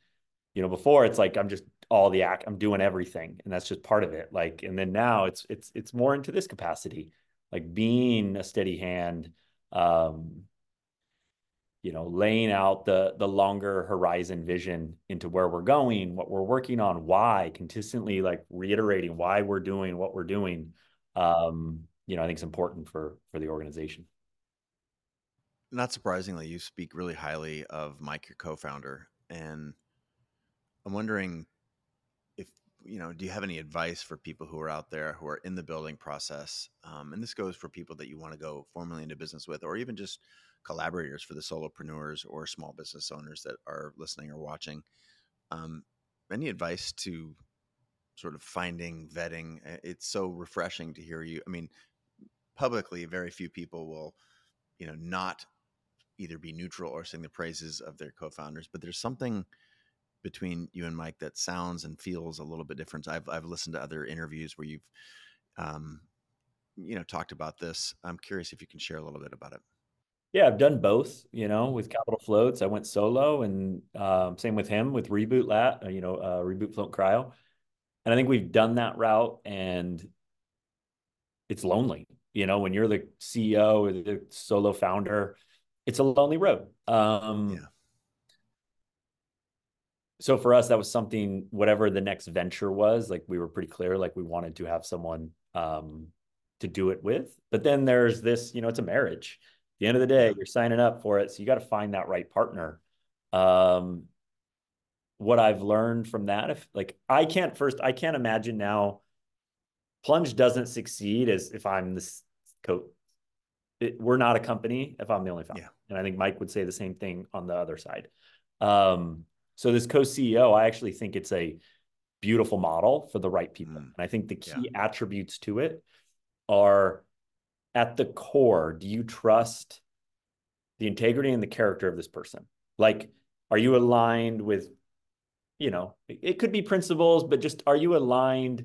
you know, before it's like I'm just all the act, I'm doing everything. And that's just part of it. Like, and then now it's it's it's more into this capacity, like being a steady hand, um, you know laying out the the longer horizon vision into where we're going what we're working on why consistently like reiterating why we're doing what we're doing um you know i think it's important for for the organization. Not surprisingly you speak really highly of mike your co-founder and i'm wondering if you know do you have any advice for people who are out there who are in the building process um, and this goes for people that you want to go formally into business with or even just collaborators for the solopreneurs or small business owners that are listening or watching. Um, any advice to sort of finding, vetting? It's so refreshing to hear you. I mean, publicly, very few people will, you know, not either be neutral or sing the praises of their co-founders, but there's something between you and Mike that sounds and feels a little bit different. I've I've listened to other interviews where you've um, you know talked about this. I'm curious if you can share a little bit about it. Yeah, I've done both, you know, with Capitol Floats. I went solo and um, same with him with Reboot Lat, uh, you know, uh, Reboot Float Cryo. And I think we've done that route and it's lonely, you know, when you're the CEO or the solo founder, it's a lonely road. Um, yeah. So for us, that was something, whatever the next venture was, like we were pretty clear, like we wanted to have someone um, to do it with. But then there's this, you know, it's a marriage the end of the day, you're signing up for it. So you got to find that right partner. Um, what I've learned from that, if like I can't first, I can't imagine now Plunge doesn't succeed as if I'm this coach. we're not a company if I'm the only founder. Yeah. And I think Mike would say the same thing on the other side. Um, so this co-CEO, I actually think it's a beautiful model for the right people. Mm. And I think the key yeah. attributes to it are at the core, do you trust the integrity and the character of this person? Like, are you aligned with, you know, it could be principles, but just are you aligned?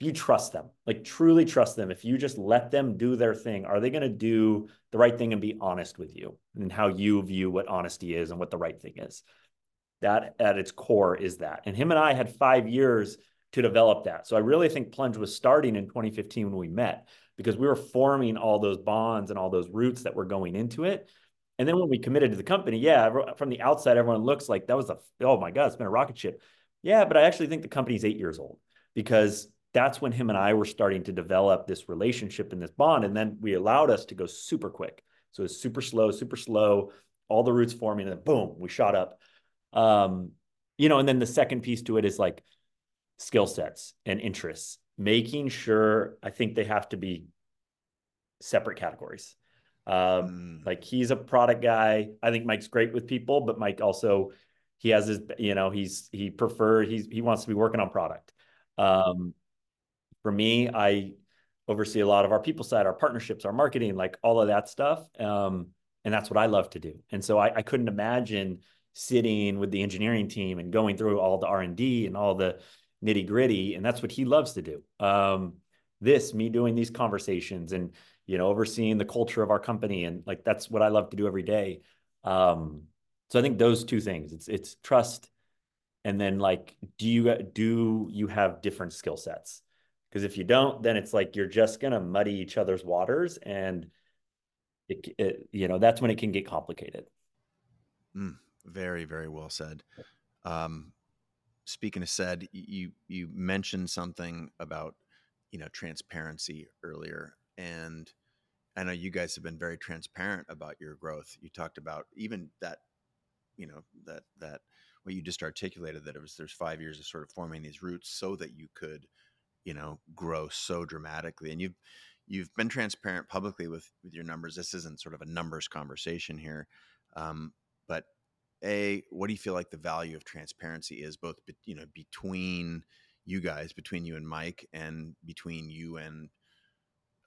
Do you trust them? Like, truly trust them. If you just let them do their thing, are they going to do the right thing and be honest with you and how you view what honesty is and what the right thing is? That at its core is that. And him and I had five years to develop that. So I really think Plunge was starting in 2015 when we met because we were forming all those bonds and all those roots that were going into it. And then when we committed to the company, yeah, from the outside, everyone looks like that was a, oh my God, it's been a rocket ship. Yeah, but I actually think the company's eight years old because that's when him and I were starting to develop this relationship and this bond. And then we allowed us to go super quick. So it's super slow, super slow, all the roots forming, and then boom, we shot up. Um, you know, and then the second piece to it is like skill sets and interests making sure I think they have to be separate categories. Um, mm. Like he's a product guy. I think Mike's great with people, but Mike also he has his you know he's he prefer he's he wants to be working on product. Um, for me, I oversee a lot of our people side, our partnerships, our marketing, like all of that stuff. Um, and that's what I love to do. And so I, I couldn't imagine sitting with the engineering team and going through all the R and D and all the nitty gritty, and that's what he loves to do. Um, this, me doing these conversations and you know overseeing the culture of our company, and like that's what I love to do every day. Um, so I think those two things it's it's trust, and then like do you do you have different skill sets? Because if you don't, then it's like you're just gonna muddy each other's waters, and it, it you know that's when it can get complicated. Mm, very very well said. Um, speaking of said, you you mentioned something about you know transparency earlier, and I know you guys have been very transparent about your growth. You talked about even that, you know that that what you just articulated that it was there's five years of sort of forming these roots so that you could you know grow so dramatically and you've you've been transparent publicly with with your numbers this isn't sort of a numbers conversation here um, but a what do you feel like the value of transparency is both you know between you guys between you and mike and between you and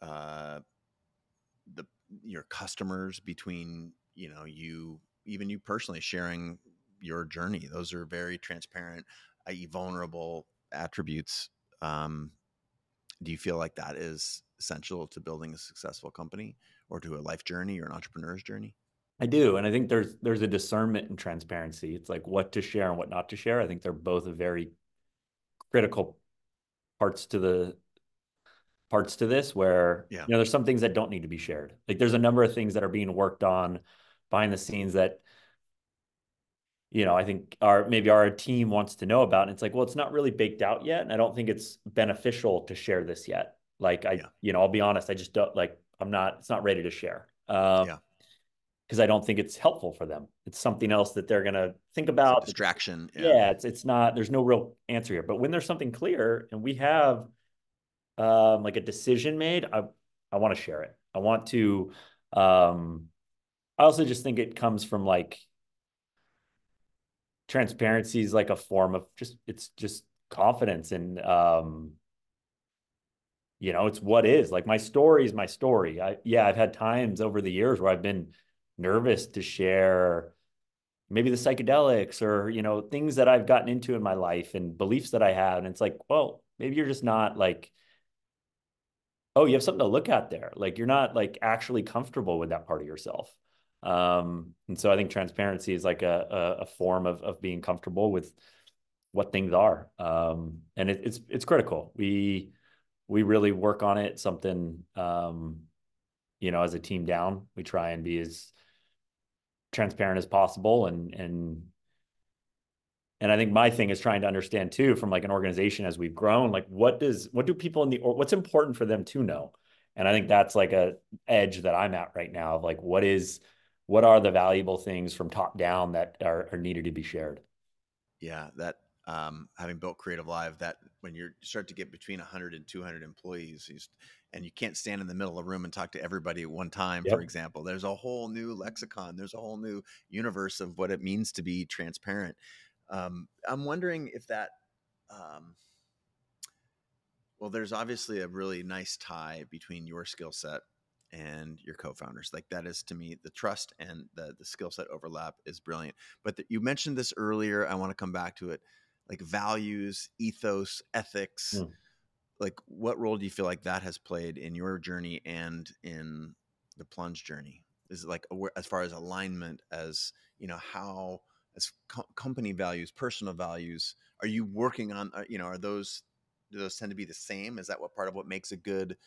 uh the your customers between you know you even you personally sharing your journey those are very transparent i.e., vulnerable attributes. Um, do you feel like that is essential to building a successful company or to a life journey or an entrepreneur's journey? I do, and I think there's there's a discernment and transparency. It's like what to share and what not to share. I think they're both very critical parts to the parts to this where yeah. you know there's some things that don't need to be shared. Like there's a number of things that are being worked on behind the scenes that you know I think our maybe our team wants to know about. And it's like, well, it's not really baked out yet, and I don't think it's beneficial to share this yet. Like I, yeah. you know, I'll be honest, I just don't like. I'm not. It's not ready to share. Um, yeah because I don't think it's helpful for them. It's something else that they're going to think about. distraction. Yeah. yeah. it's it's not. There's no real answer here. But when there's something clear and we have um, like a decision made, I I want to share it. I want to. Um, I also just think it comes from like transparency is like a form of just it's just confidence and um you know it's what is like my story is my story i yeah i've had times over the years where i've been nervous to share maybe the psychedelics or you know things that I've gotten into in my life and beliefs that I have. And it's like well maybe you're just not like oh you have something to look at there. Like you're not like actually comfortable with that part of yourself. Um and so I think transparency is like a a, a form of of being comfortable with what things are. Um and it, it's it's critical. We we really work on it something um you know as a team down we try and be as transparent as possible. And and and I think my thing is trying to understand too from like an organization as we've grown like what does what do people in the or what's important for them to know? And I think that's like a edge that I'm at right now of like what is what are the valuable things from top down that are, are needed to be shared? Yeah that um, having built CreativeLive that when you start to get between 100 and 200 employees and you can't stand in the middle of a room and talk to everybody at one time yep. for example there's a whole new lexicon there's a whole new universe of what it means to be transparent um, i'm wondering if that um, well there's obviously a really nice tie between your skill set and your co-founders like that is to me the trust and the the skill set overlap is brilliant but the, you mentioned this earlier i want to come back to it like values, ethos, ethics. Mm. Like, what role do you feel like that has played in your journey and in the plunge journey? Is it like as far as alignment, as you know, how as co- company values, personal values, are you working on? Uh, you know, are those do those tend to be the same? Is that what part of what makes a good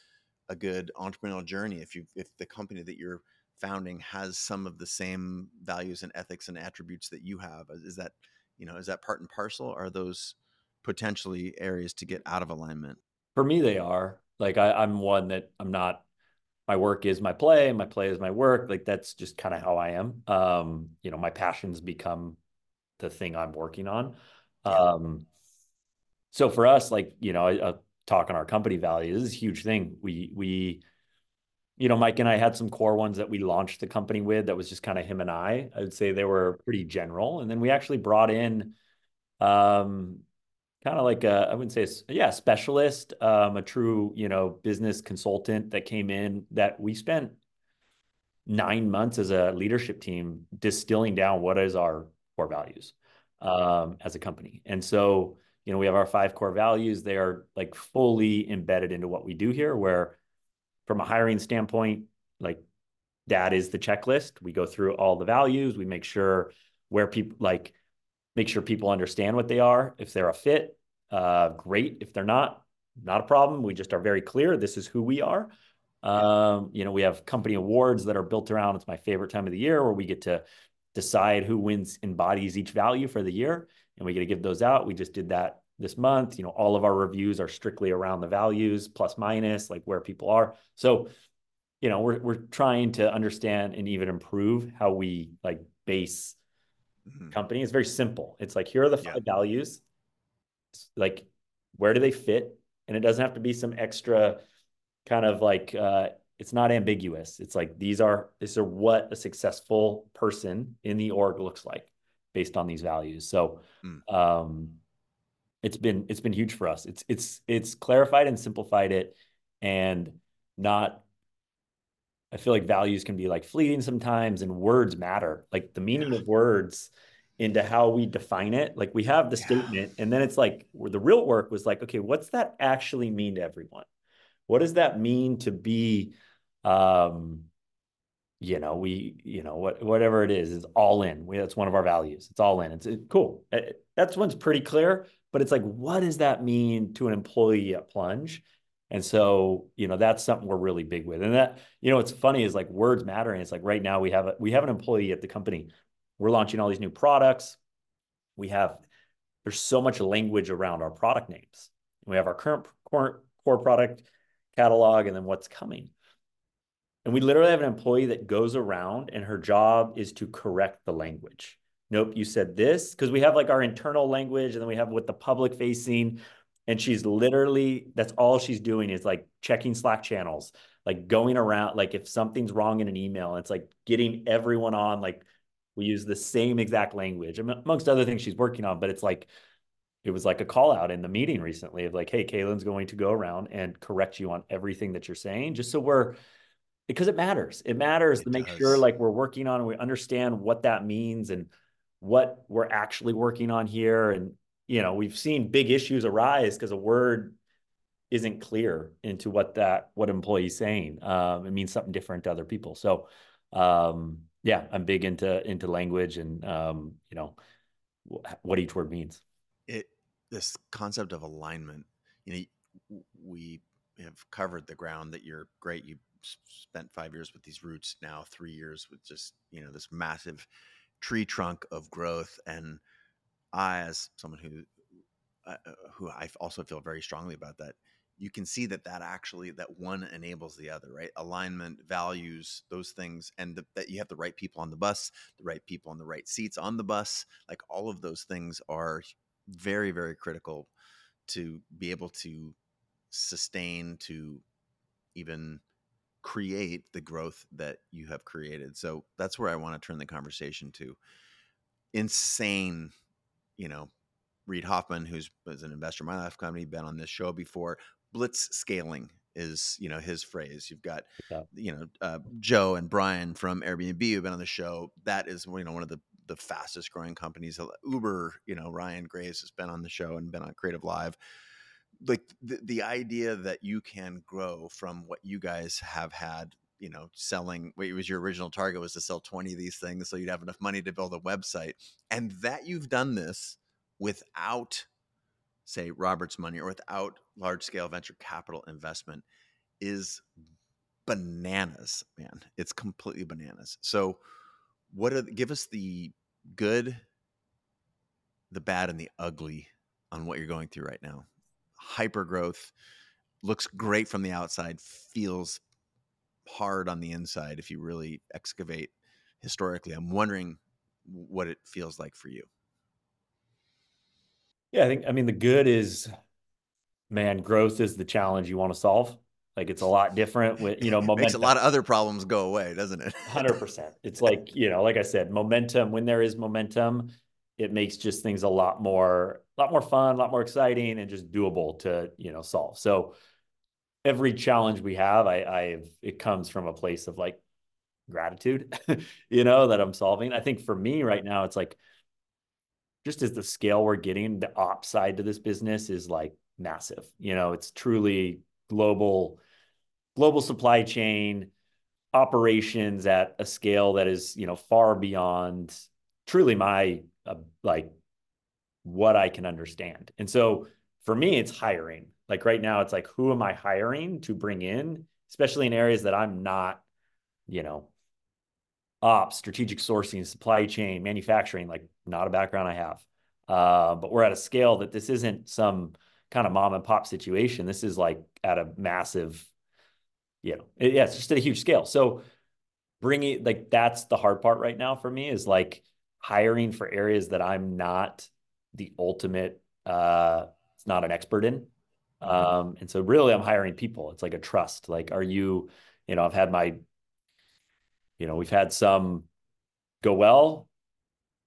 a good entrepreneurial journey? If you if the company that you're founding has some of the same values and ethics and attributes that you have, is that you know is that part and parcel are those potentially areas to get out of alignment for me they are. Like I, i'm one that i'm not my work is my play my play is my work. Like that's just kind of how i am. Um you know my passions become the thing i'm working on. Um so for us like you know a, a talk on our company values is a huge thing. We we you know, Mike and I had some core ones that we launched the company with that was just kind of him and I. I would say they were pretty general. And then we actually brought in um, kind of like a, I wouldn't say, yeah, specialist, um, a true, you know, business consultant that came in that we spent nine months as a leadership team distilling down what is our core values um, as a company. And so, you know, we have our five core values. They are like fully embedded into what we do here, where from a hiring standpoint, like that is the checklist. We go through all the values. We make sure where people like make sure people understand what they are. If they're a fit, uh, great. If they're not, not a problem. We just are very clear. This is who we are. Um, you know, we have company awards that are built around. It's my favorite time of the year where we get to decide who wins embodies each value for the year, and we get to give those out. We just did that this month. You know, all of our reviews are strictly around the values, plus minus, like where people are. So, you know, we're we're trying to understand and even improve how we like base mm-hmm. company. It's very simple. It's like here are the five yeah. values. like where do they fit? And it doesn't have to be some extra kind of like uh it's not ambiguous. It's like these are these are what a successful person in the org looks like based on these values. So mm. um it's been it's been huge for us. It's it's it's clarified and simplified it and not I feel like values can be like fleeting sometimes and words matter. Like the meaning yeah. of words into how we define it. Like we have the yeah. statement, and then it's like where the real work was like, okay, what's that actually mean to everyone? What does that mean to be, um, you know, we, you know, what whatever it is, is all in. We, that's one of our values. It's all in. It's it, cool. It, that's one's pretty clear, but it's like, what does that mean to an employee at Plunge? And so, you know, that's something we're really big with. And that, you know, what's funny is like words matter. And it's like right now we have a we have an employee at the company we're launching all these new products. We have, there's so much language around our product names. We have our current core, core product catalog and then what's coming. And we literally have an employee that goes around and her job is to correct the language. Nope, you said this because we have like our internal language and then we have what the public facing. And she's literally, that's all she's doing is like checking Slack channels, like going around, like if something's wrong in an email, it's like getting everyone on, like we use the same exact language, amongst other things she's working on. But it's like it was like a call out in the meeting recently of like, hey, Kaylin's going to go around and correct you on everything that you're saying, just so we're because it matters. It matters it to make does. sure like we're working on and we understand what that means and what we're actually working on here. And you know, we've seen big issues arise because a word isn't clear into what that what employee's saying. Um, it means something different to other people. So um, yeah, I'm big into into language and um, you know what each word means. It this concept of alignment. You know, we have covered the ground that you're great. You spent five years with these roots. Now three years with just you know this massive tree trunk of growth. And As someone who uh, uh who I also feel very strongly about that, you can see that that actually that one enables the other right? Alignment values those things and the, that you have the right people on the bus the right people on the right seats on the bus like all of those things are very very critical to be able to sustain to even create the growth that you have created. So that's where i want to turn the conversation to. Insane you know Reid Hoffman, who's was an investor in my life company, been on this show before, blitzscaling is you know his phrase. You've got yeah. you know uh, joe and brian from airbnb who've been on the show. That is you know one of the the fastest growing companies. Uber you know ryan graves has been on the show and been on CreativeLive. Like the, the idea that you can grow from what you guys have had you know selling it was your original target was to sell 20 of these things so you'd have enough money to build a website and that you've done this without say Robert's money or without large scale venture capital investment is bananas, man. It's completely bananas. So what are give us the good, the bad and the ugly on what you're going through right now. Hyper growth looks great from the outside, feels hard on the inside if you really excavate historically. I'm wondering what it feels like for you. Yeah, I think I mean the good is man, growth is the challenge you want to solve. Like it's a lot different with you know momentum. Makes a lot of other problems go away, doesn't it? Hundred percent. It's like you know, like I said, momentum. When there is momentum, it makes just things a lot more, a lot more fun, a lot more exciting, and just doable to you know solve. So every challenge we have, I, I've it comes from a place of like gratitude, you know, that I'm solving. I think for me right now, it's like just as the scale we're getting, the ops side to this business is like massive. You know, it's truly global, global supply chain operations at a scale that is, you know, far beyond truly my uh, like what I can understand. And so for me, it's hiring. Like right now, it's like, who am I hiring to bring in, especially in areas that I'm not, you know, ops, strategic sourcing, supply chain, manufacturing, like not a background I have. Uh, but we're at a scale that this isn't some kind of mom and pop situation. This is like at a massive, you know, it, yeah, it's just at a huge scale. So bringing like that's the hard part right now for me is like hiring for areas that I'm not the ultimate, uh, it's not an expert in. Um, and so really I'm hiring people. It's like a trust. Like, are you, you know, I've had my you know, we've had some go well,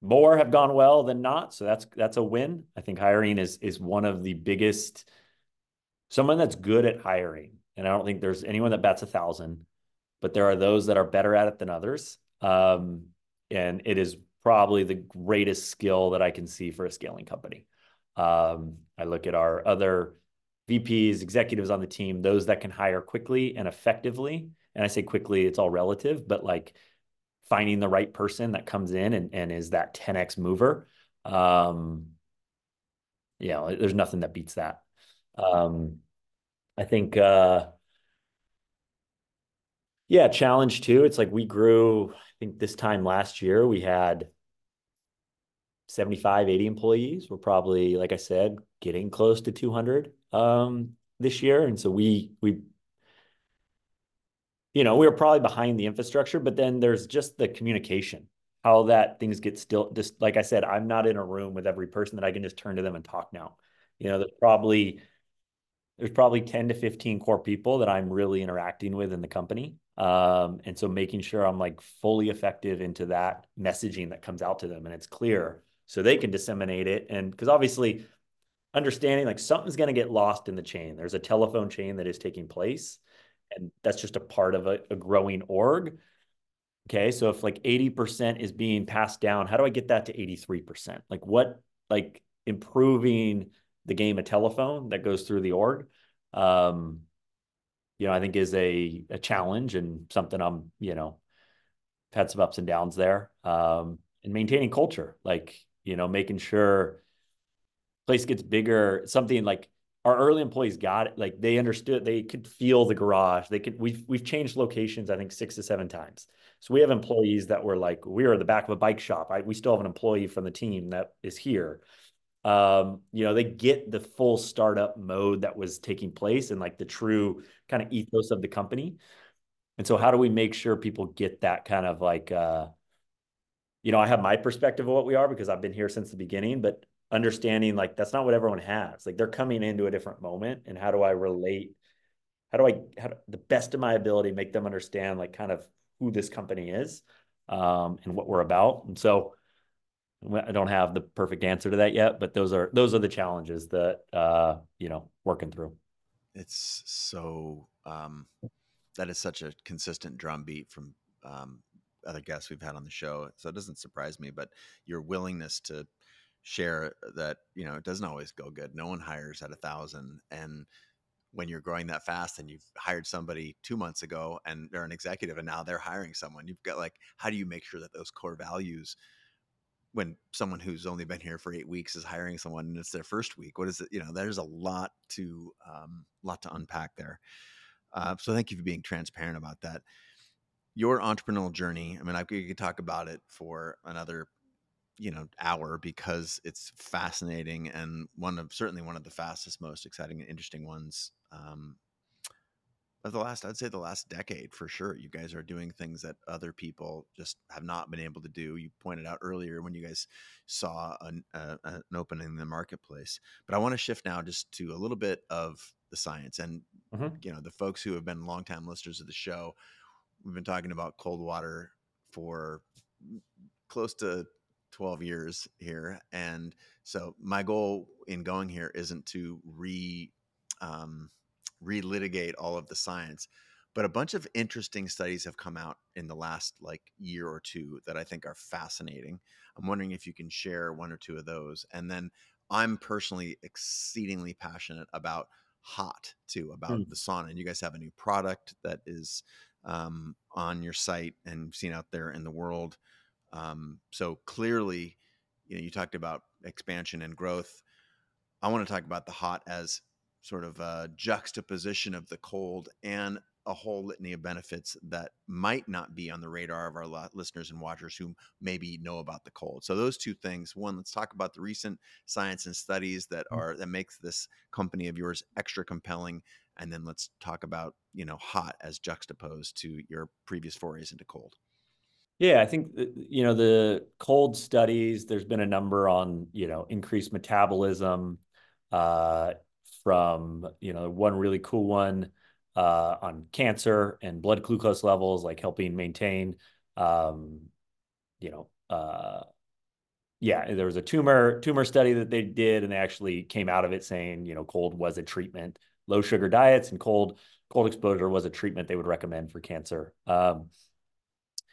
more have gone well than not. So that's that's a win. I think hiring is is one of the biggest someone that's good at hiring. And I don't think there's anyone that bats a thousand, but there are those that are better at it than others. Um, and it is probably the greatest skill that I can see for a scaling company. Um, I look at our other VPs, executives on the team, those that can hire quickly and effectively. And I say quickly, it's all relative, but like finding the right person that comes in and, and is that 10x mover. Um, know, there's nothing that beats that. Um, I think, uh, yeah, challenge too. It's like we grew, I think this time last year, we had 75, 80 employees. We're probably, like I said, getting close to 200 um, this year. And so we, we, you know, we were probably behind the infrastructure, but then there's just the communication, how that things get still just like I said, I'm not in a room with every person that I can just turn to them and talk now. You know, there's probably there's probably 10 to 15 core people that I'm really interacting with in the company. Um, and so making sure I'm like fully effective into that messaging that comes out to them and it's clear so they can disseminate it. And because obviously understanding like something's going to get lost in the chain. There's a telephone chain that is taking place, and that's just a part of a, a growing org. Okay, so if like 80% is being passed down, how do I get that to 83%? Like what, like improving the game of telephone that goes through the org, um, you know, I think is a, a challenge and something I'm, you know, had some ups and downs there. Um, and maintaining culture, like, you know, making sure place gets bigger, something like our early employees got it. Like they understood, they could feel the garage. They could, we've, we've changed locations, I think six to seven times. So we have employees that were like, we are the back of a bike shop. I, we still have an employee from the team that is here. Um, you know, they get the full startup mode that was taking place and like the true kind of ethos of the company. And so how do we make sure people get that kind of like, uh, you know, I have my perspective of what we are because I've been here since the beginning, but understanding like that's not what everyone has. Like they're coming into a different moment, and how do I relate? How do I, how do, the best of my ability, make them understand like kind of who this company is um, and what we're about? And so I don't have the perfect answer to that yet, but those are those are the challenges that uh, you know working through. It's so um, that is such a consistent drumbeat from um, other guests we've had on the show, so it doesn't surprise me. But your willingness to share that you know it doesn't always go good. No one hires at a thousand, and when you're growing that fast and you've hired somebody two months ago and they're an executive and now they're hiring someone, you've got like how do you make sure that those core values when someone who's only been here for eight weeks is hiring someone and it's their first week what is it you know there's a lot to um lot to unpack there uh, so thank you for being transparent about that your entrepreneurial journey i mean i could talk about it for another you know hour because it's fascinating and one of certainly one of the fastest most exciting and interesting ones um, of the last i'd say the last decade for sure you guys are doing things that other people just have not been able to do you pointed out earlier when you guys saw an, uh, an opening in the marketplace but i want to shift now just to a little bit of the science and mm-hmm. you know the folks who have been longtime listeners of the show we've been talking about cold water for close to 12 years here. And so my goal in going here isn't to re um, relitigate all of the science, but a bunch of interesting studies have come out in the last like year or two that I think are fascinating. I'm wondering if you can share one or two of those. And then I'm personally exceedingly passionate about hot too, about mm. the sauna. And you guys have a new product that is um, on your site and seen out there in the world. Um, so clearly, you know, you talked about expansion and growth. I want to talk about the hot as sort of a juxtaposition of the cold and a whole litany of benefits that might not be on the radar of our listeners and watchers who maybe know about the cold. So those two things. One, let's talk about the recent science and studies that mm. are that makes this company of yours extra compelling and then let's talk about, you know, hot as juxtaposed to your previous forays into cold. Yeah, I think you know the cold studies. There's been a number on you know increased metabolism uh, from you know one really cool one uh, on cancer and blood glucose levels, like helping maintain. Um, you know, uh, yeah, there was a tumor tumor study that they did, and they actually came out of it saying you know cold was a treatment. Low sugar diets and cold cold exposure was a treatment they would recommend for cancer. Um,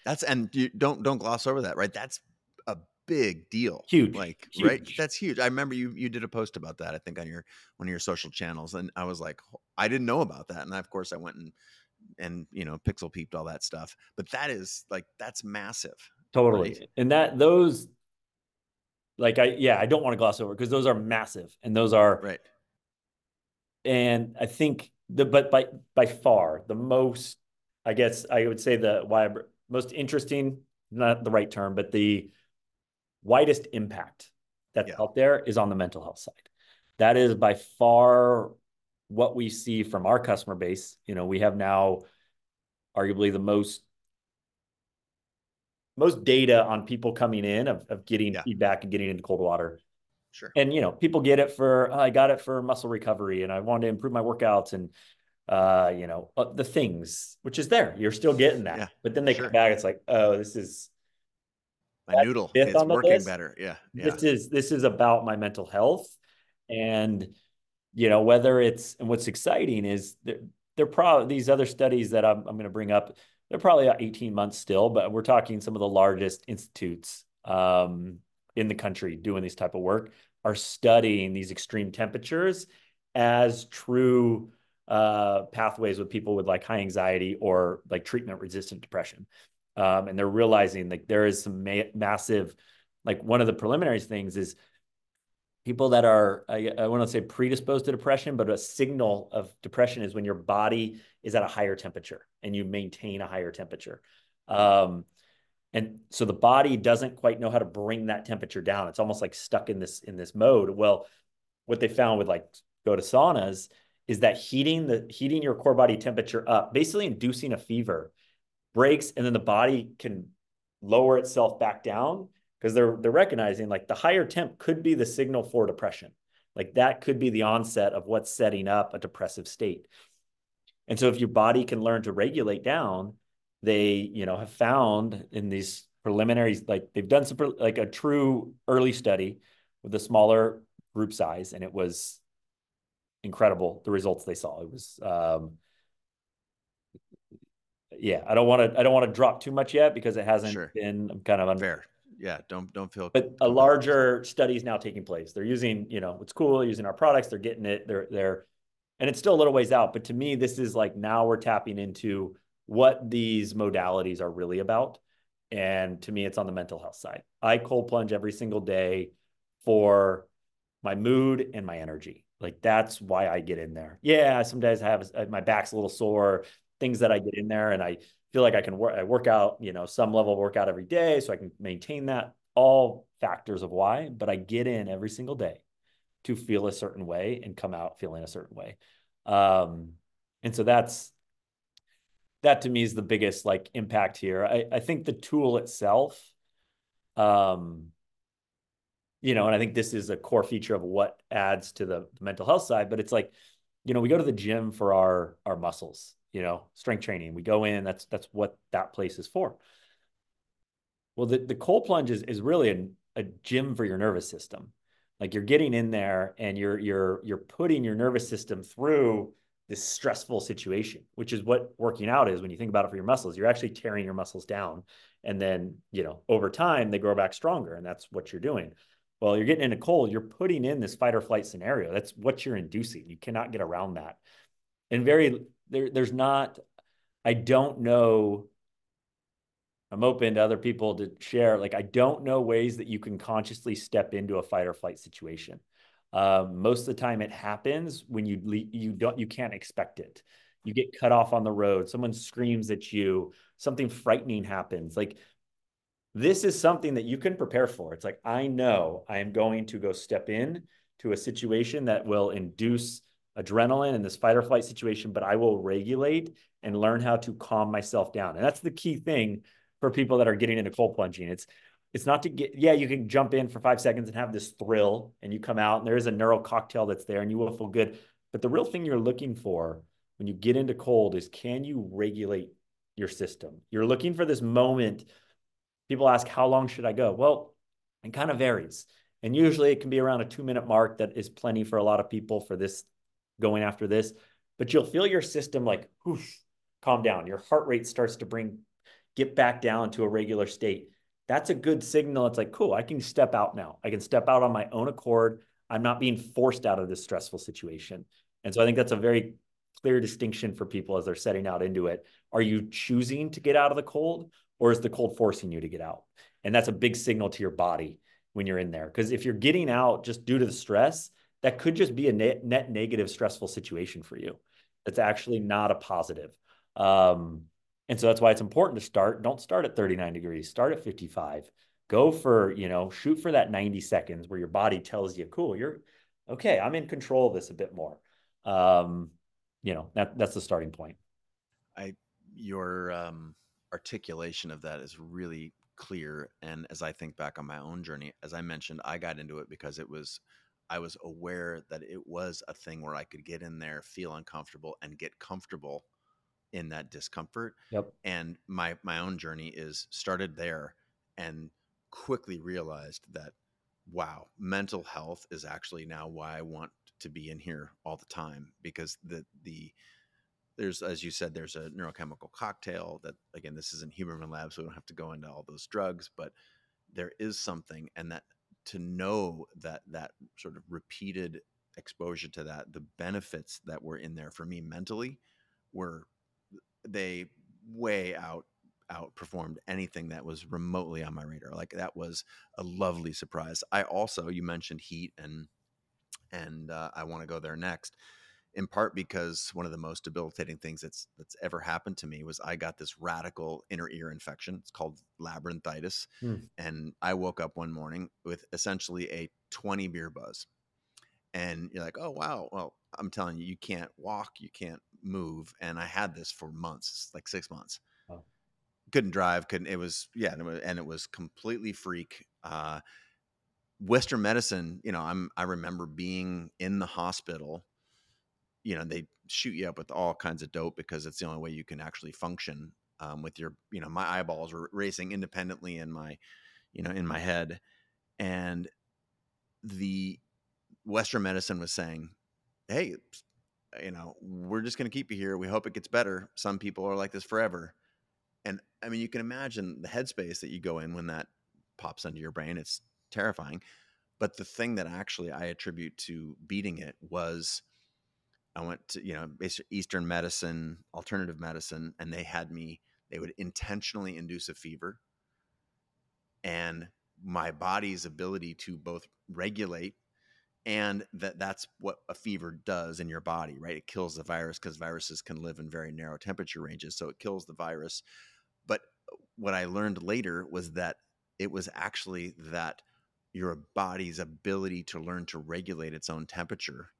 that's and you don't don't gloss over that, right? That's a big deal. Huge. Like, huge. right? That's huge. I remember you you did a post about that, I think, on your one of your social channels. And I was like, I didn't know about that. And I, of course I went and and you know, pixel peeped all that stuff. But that is like that's massive. Totally. Right? And that those like I yeah, I don't want to gloss over because those are massive and those are right. And I think the but by by far the most I guess I would say the why most interesting, not the right term, but the widest impact that's yeah. out there is on the mental health side. That is by far what we see from our customer base. You know, we have now arguably the most most data on people coming in of, of getting yeah. feedback and getting into cold water. Sure. And you know, people get it for oh, I got it for muscle recovery and I wanted to improve my workouts and uh, you know, uh, the things which is there. You're still getting that. Yeah. But then they sure. come back, it's like, oh, this is my noodle is working list. better. Yeah. yeah. This is this is about my mental health. And you know, whether it's and what's exciting is they're, they're probably these other studies that I'm, I'm going to bring up, they're probably 18 months still, but we're talking some of the largest institutes um, in the country doing this type of work are studying these extreme temperatures as true uh, pathways with people with like high anxiety or like treatment resistant depression. Um, and they're realizing like there is some ma- massive, like one of the preliminary things is people that are I, I want to say predisposed to depression, but a signal of depression is when your body is at a higher temperature and you maintain a higher temperature. Um, and so the body doesn't quite know how to bring that temperature down. It's almost like stuck in this in this mode. Well, what they found with like go to saunas is that heating the heating your core body temperature up, basically inducing a fever, breaks, and then the body can lower itself back down because they're they're recognizing like the higher temp could be the signal for depression. Like that could be the onset of what's setting up a depressive state. And so if your body can learn to regulate down, they, you know, have found in these preliminaries, like they've done some like a true early study with a smaller group size, and it was incredible the results they saw. It was um, yeah, I don't want to I don't want to drop too much yet because it hasn't sure. been I'm kind of unfair. Yeah, don't don't feel. But a larger study is now taking place. They're using you know it's cool using our products. They're getting it. They're they're and it's still a little ways out. But to me, this is like now we're tapping into what these modalities are really about. And to me, it's on the mental health side. I cold plunge every single day for my mood and my energy. Like that's why I get in there. Yeah, some days I have my back's a little sore, things that I get in there and I feel like I can work I work out, you know, some level of workout every day so I can maintain that all factors of why, but I get in every single day to feel a certain way and come out feeling a certain way. Um, and so that's that to me is the biggest like impact here. I, I think the tool itself, um, you know, and I think this is a core feature of what adds to the, mental health side, but it's like, you know, we go to the gym for our our muscles, you know, strength training. We go in, that's that's what that place is for. Well, the, the cold plunge is, is really a gym for your nervous system. Like you're getting in there and you're you're you're putting your nervous system through this stressful situation, which is what working out is when you think about it for your muscles. You're actually tearing your muscles down. And then, you know, over time they grow back stronger. And that's what you're doing. Well, you're getting into cold, you're putting in this fight or flight scenario. That's what you're inducing. You cannot get around that. And very there, there's not, I don't know. I'm open to other people to share. Like, I don't know ways that you can consciously step into a fight or flight situation. Um, most of the time, it happens when you you don't you can't expect it. You get cut off on the road. Someone screams at you. Something frightening happens. Like this is something that you can prepare for. It's like I know I am going to go step in to a situation that will induce adrenaline in this fight or flight situation, but I will regulate and learn how to calm myself down. And that's the key thing for people that are getting into cold plunging. It's it's not to get yeah, you can jump in for five seconds and have this thrill and you come out and there is a neural cocktail that's there and you will feel good. But the real thing you're looking for when you get into cold is can you regulate your system? You're looking for this moment. People ask, how long should I go? Well, it kind of varies. And usually it can be around a two minute mark that is plenty for a lot of people for this going after this, but you'll feel your system like whoosh, calm down. Your heart rate starts to bring get back down to a regular state. that's a good signal. It's like, cool, I can step out now. I can step out on my own accord. I'm not being forced out of this stressful situation. And so I think that's a very clear distinction for people as they're setting out into it. Are you choosing to get out of the cold or is the cold forcing you to get out? And that's a big signal to your body when you're in there. Because if you're getting out just due to the stress, that could just be a net, net negative, stressful situation for you. That's actually not a positive. Um, and so that's why it's important to start. Don't start at 39 degrees, start at 55. Go for, you know, shoot for that 90 seconds where your body tells you, cool, you're okay, I'm in control of this a bit more. Um, you know, that that's the starting point. I your um articulation of that is really clear. And as I think back on my own journey, as I mentioned, I got into it because it was I was aware that it was a thing where I could get in there, feel uncomfortable, and get comfortable in that discomfort. Yep. And my my own journey is started there and quickly realized that wow, mental health is actually now why I want to be in here all the time because the the there's as you said there's a neurochemical cocktail that again this isn't Huberman Lab so we don't have to go into all those drugs but there is something and that to know that that sort of repeated exposure to that the benefits that were in there for me mentally were they way out outperformed anything that was remotely on my radar like that was a lovely surprise. I also you mentioned heat and and uh, i want to go there next in part because one of the most debilitating things that's that's ever happened to me was I got this radical inner ear infection. It's called labyrinthitis, hmm. and I woke up one morning with essentially a 20 beer buzz. And you're like, "Oh wow, well, I'm telling you, you can't walk, you can't move." And I had this for months, like 6 months. Oh. Couldn't drive, couldn't it was yeah, and it was, and it was completely freak uh Western medicine, you know, I'm I remember being in the hospital you know they shoot you up with all kinds of dope because it's the only way you can actually function um, with your you know my eyeballs were racing independently in my you know in my head. And the western medicine was saying hey you know we're just going to keep you here. We hope it gets better. Some people are like this forever. And i mean you can imagine the headspace that you go in when that pops into your brain. It's terrifying. But the thing that actually i attribute to beating it was I went to, you know, Eastern medicine, alternative medicine, and they had me, they would intentionally induce a fever. And my body's ability to both regulate and that that's what a fever does in your body, right? It kills the virus because viruses can live in very narrow temperature ranges. So it kills the virus. But uh, what I learned later was that it was actually that your body's ability to learn to regulate its own temperature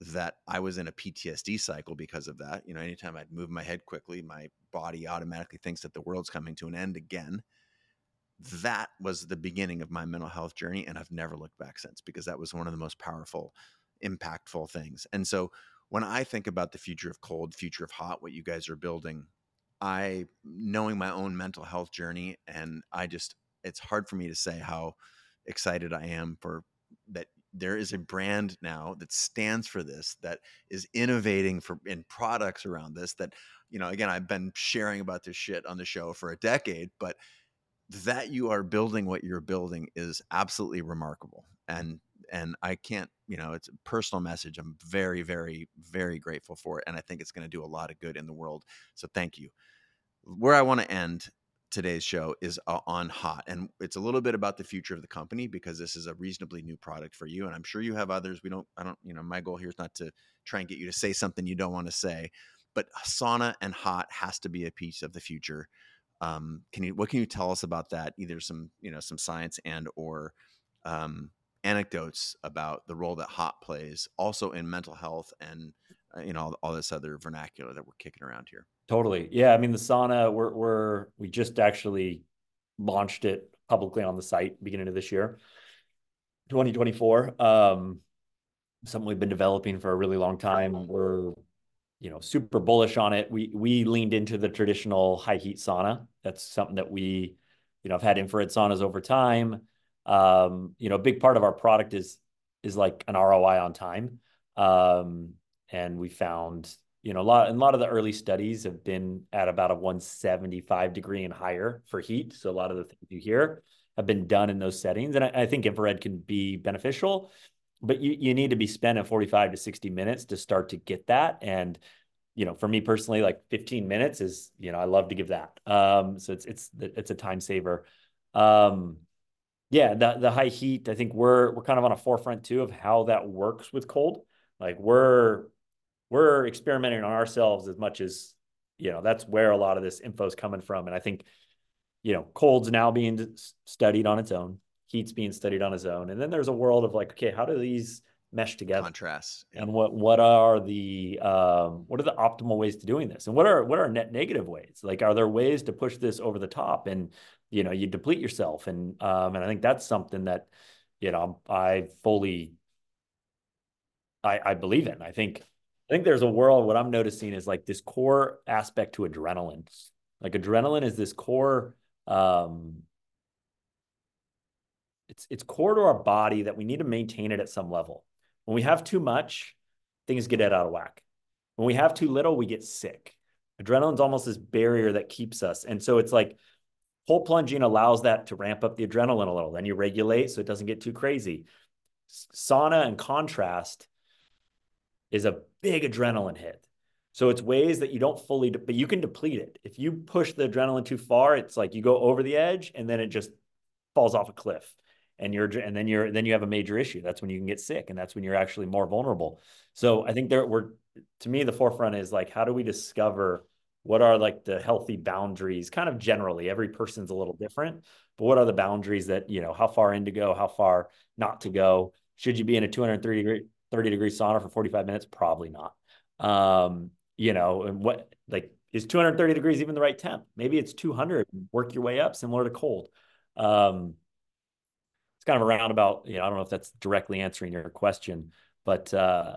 that I was in a PTSD cycle because of that. You know, anytime I'd move my head quickly, my body automatically thinks that the world's coming to an end again. That was the beginning of my mental health journey. And I've never looked back since because that was one of the most powerful, impactful things. And so when I think about the future of cold, future of hot, what you guys are building, I, knowing my own mental health journey, and I just, it's hard for me to say how excited I am for there is a brand now that stands for this that is innovating for in products around this that you know again i've been sharing about this shit on the show for a decade but that you are building what you're building is absolutely remarkable and and i can't you know it's a personal message i'm very very very grateful for it and i think it's going to do a lot of good in the world so thank you. Where i want to end today's show is uh, on hot and it's a little bit about the future of the company because this is a reasonably new product for you and i'm sure you have others we don't i don't you know my goal here is not to try and get you to say something you don't want to say but sauna and hot has to be a piece of the future um, can you what can you tell us about that either some you know some science and or um, anecdotes about the role that hot plays also in mental health and uh, you know all, all this other vernacular that we're kicking around here Totally. Yeah. I mean, the sauna, we're, we're, we just actually launched it publicly on the site beginning of this year, 2024. Um, something we've been developing for a really long time. We're, you know, super bullish on it. We, we leaned into the traditional high heat sauna. That's something that we, you know, I've had infrared saunas over time. Um, you know, a big part of our product is, is like an ROI on time. Um, and we found you know, a lot, and a lot of the early studies have been at about a 175 degree and higher for heat. So a lot of the things you hear have been done in those settings. And I, I think infrared can be beneficial, but you, you need to be spending 45 to 60 minutes to start to get that. And, you know, for me personally, like 15 minutes is, you know, I love to give that. Um, so it's, it's, it's a time saver. Um, yeah, the, the high heat, I think we're, we're kind of on a forefront too of how that works with cold. Like we're, we're experimenting on ourselves as much as, you know, that's where a lot of this info is coming from. And I think, you know, cold's now being studied on its own, heat's being studied on its own. And then there's a world of like, okay, how do these mesh together? Contrasts. Yeah. And what what are the um what are the optimal ways to doing this? And what are what are net negative ways? Like are there ways to push this over the top and you know, you deplete yourself and um and I think that's something that you know, I fully I I believe in. I think I think there's a world what I'm noticing is like this core aspect to adrenaline. Like adrenaline is this core um it's it's core to our body that we need to maintain it at some level. When we have too much, things get out of whack. When we have too little, we get sick. Adrenaline's almost this barrier that keeps us. And so it's like cold plunging allows that to ramp up the adrenaline a little. Then you regulate so it doesn't get too crazy. Sauna and contrast is a big adrenaline hit. So it's ways that you don't fully, but you can deplete it. If you push the adrenaline too far, it's like you go over the edge and then it just falls off a cliff and you're and then you're then you have a major issue that's when you can get sick and that's when you're actually more vulnerable so i think there we're to me the forefront is like how do we discover what are like the healthy boundaries kind of generally every person's a little different but what are the boundaries that you know how far in to go how far not to go should you be in a 230 degree 30 degree sauna for 45 minutes? Probably not. Um you know and what like is 230 degrees even the right temp? Maybe it's 200 work your way up similar to cold. Um it's kind of a roundabout. You know, I don't know if that's directly answering your question, but uh,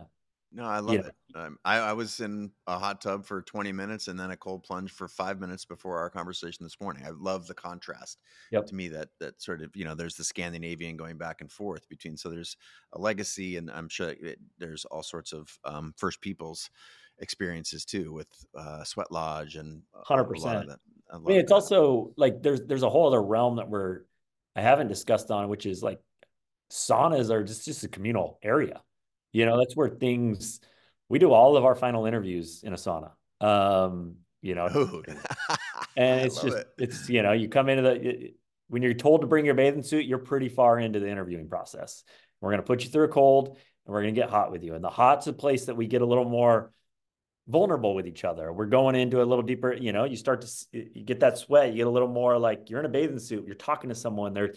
no, I love it. Um, I, I was in a hot tub for 20 minutes and then a cold plunge for five minutes before our conversation this morning. I love the contrast. Yep. To me, that that sort of you know, there's the Scandinavian going back and forth between. So there's a legacy, and I'm sure it, there's all sorts of um, First Peoples experiences too with uh, Sweat Lodge and hundred percent. I mean, it's also like there's there's a whole other realm that we're I haven't discussed on, which is like saunas are just just a communal area. You know, that's where things we do all of our final interviews in a sauna. Um, you know, and it's just it. it's you know, you come into the when you're told to bring your bathing suit, you're pretty far into the interviewing process. We're going to put you through a cold and we're going to get hot with you. And the hot's a place that we get a little more vulnerable with each other. We're going into a little deeper, you know, you start to you get that sweat, you get a little more like you're in a bathing suit, you're talking to someone there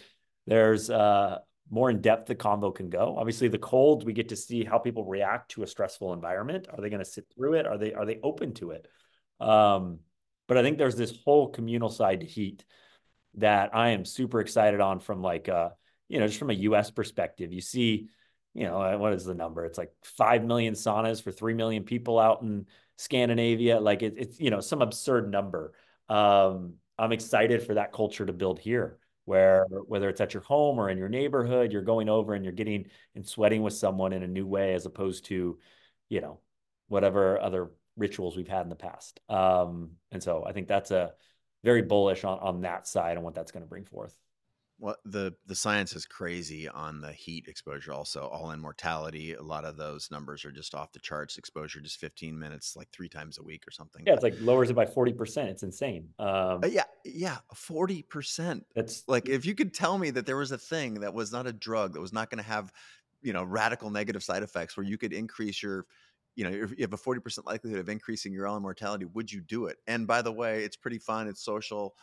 there's uh more in depth the convo can go. Obviously the cold we get to see how people react to a stressful environment. Are they going to sit through it? Are they are they open to it? Um but I think there's this whole communal side to heat that I am super excited on from like uh you know just from a US perspective. You see you know, what is the number? It's like 5 million saunas for 3 million people out in Scandinavia. Like it, it's, you know, some absurd number. Um, I'm excited for that culture to build here where whether it's at your home or in your neighborhood, you're going over and you're getting and sweating with someone in a new way as opposed to, you know, whatever other rituals we've had in the past. Um, and so I think that's a very bullish on, on that side and what that's going to bring forth. Well, the the science is crazy on the heat exposure. Also, all-cause mortality. A lot of those numbers are just off the charts. Exposure just 15 minutes, like three times a week or something. Yeah, it's like lowers it by 40 percent. It's insane. Um, uh, yeah, yeah, 40 percent. That's like if you could tell me that there was a thing that was not a drug that was not going to have, you know, radical negative side effects where you could increase your you know, if you have a 40% likelihood of increasing your own mortality, would you do it? And by the way, it's pretty fun. It's social.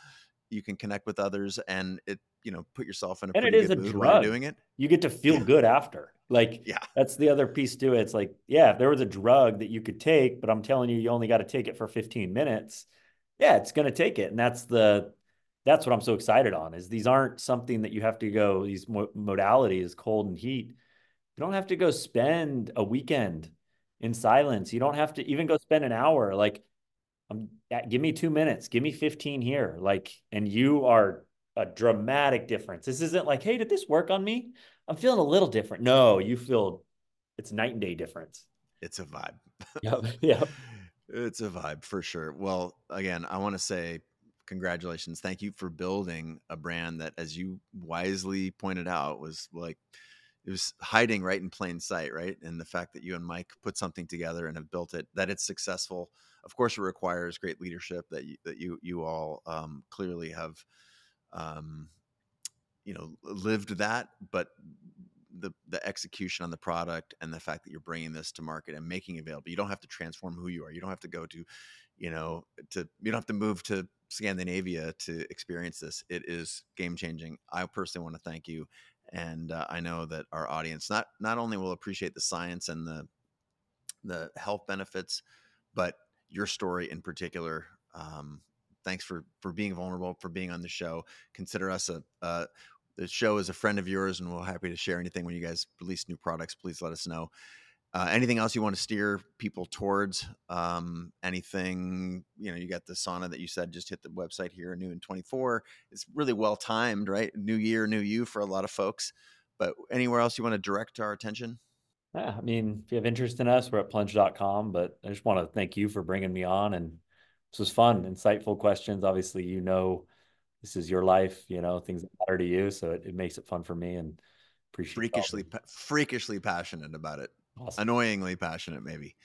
You can connect with others and it you know put yourself in a and it is a drug. doing it. You get to feel yeah. good after. Like yeah. that's the other piece to it. It's like yeah if there was a drug that you could take but i'm telling you you only got to take it for 15 minutes yeah it's going to take it. And that's the that's what i'm so excited on is these aren't something that you have to go these modalities cold and heat. You don't have to go spend a weekend in silence. You don't have to even go spend an hour. Like um, give me two minutes give me 15 here like and you are a dramatic difference. This isn't like, hey, did this work on me? I'm feeling a little different. No, you feel it's night and day difference. It's a vibe. yep. Yep. It's a vibe for sure. Well, again, I want to say congratulations. Thank you for building a brand that, as you wisely pointed out, was like it was hiding right in plain sight, right? And the fact that you and Mike put something together and have built it, that it's successful. Of course, it requires great leadership that you, that you you all um, clearly have, um, you know, lived that. But the the execution on the product and the fact that you're bringing this to market and making it available. You don't have to transform who you are. You don't have to go to, you know, to you don't have to move to Scandinavia to experience this. It is game changing. I personally want to thank you, and uh, I know that our audience not not only will appreciate the science and the the health benefits, but your story in particular. Um, thanks for for being vulnerable, for being on the show. Consider us a, the show is a friend of yours, and we're happy to share anything when you guys release new products. Please let us know. Uh, anything else you want to steer people towards? Um, anything you know? You got the sauna that you said just hit the website here, new in twenty four. It's really well timed, right? New year, new you for a lot of folks. But anywhere else you want to direct our attention? Yeah, I mean, if you have interest in us, we're at plunge.com. But I just want to thank you for bringing me on, and this was fun, insightful questions. Obviously, you know this is your life, you know, things that matter to you. So it, it makes it fun for me and appreciate freakishly, pa- freakishly passionate about it. Awesome. Annoyingly passionate, maybe.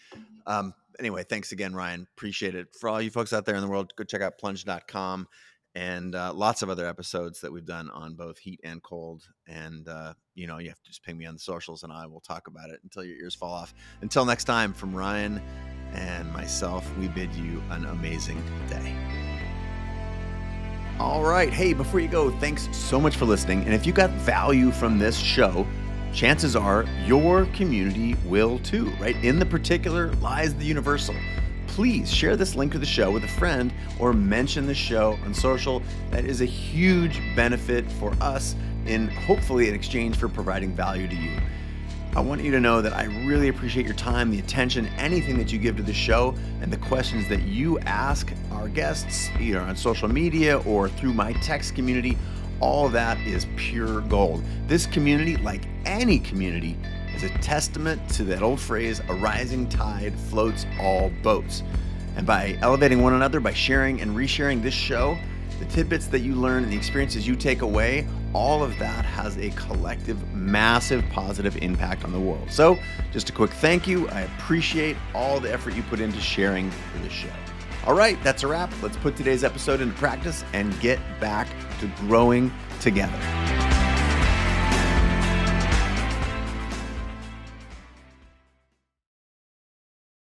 Um, anyway, thanks again, Ryan. Appreciate it. For all you folks out there in the world, go check out plunge.com and uh, lots of other episodes that we've done on both heat and cold. And, uh, you know, you have to just ping me on the socials and I will talk about it until your ears fall off. Until next time, from Ryan and myself, we bid you an amazing day. All right. Hey, before you go, thanks so much for listening. And if you got value from this show, chances are your community will too, right? In the particular lies the universal. Please share this link to the show with a friend or mention the show on social. That is a huge benefit for us in hopefully in exchange for providing value to you. I want you to know that I really appreciate your time, the attention, anything that you give to the show, and the questions that you ask our guests, either on social media or through my text community. All that is pure gold. This community, like any community, is a testament to that old phrase a rising tide floats all boats. And by elevating one another, by sharing and resharing this show, the tidbits that you learn and the experiences you take away, all of that has a collective, massive positive impact on the world. So, just a quick thank you. I appreciate all the effort you put into sharing this show. All right, that's a wrap. Let's put today's episode into practice and get back to growing together.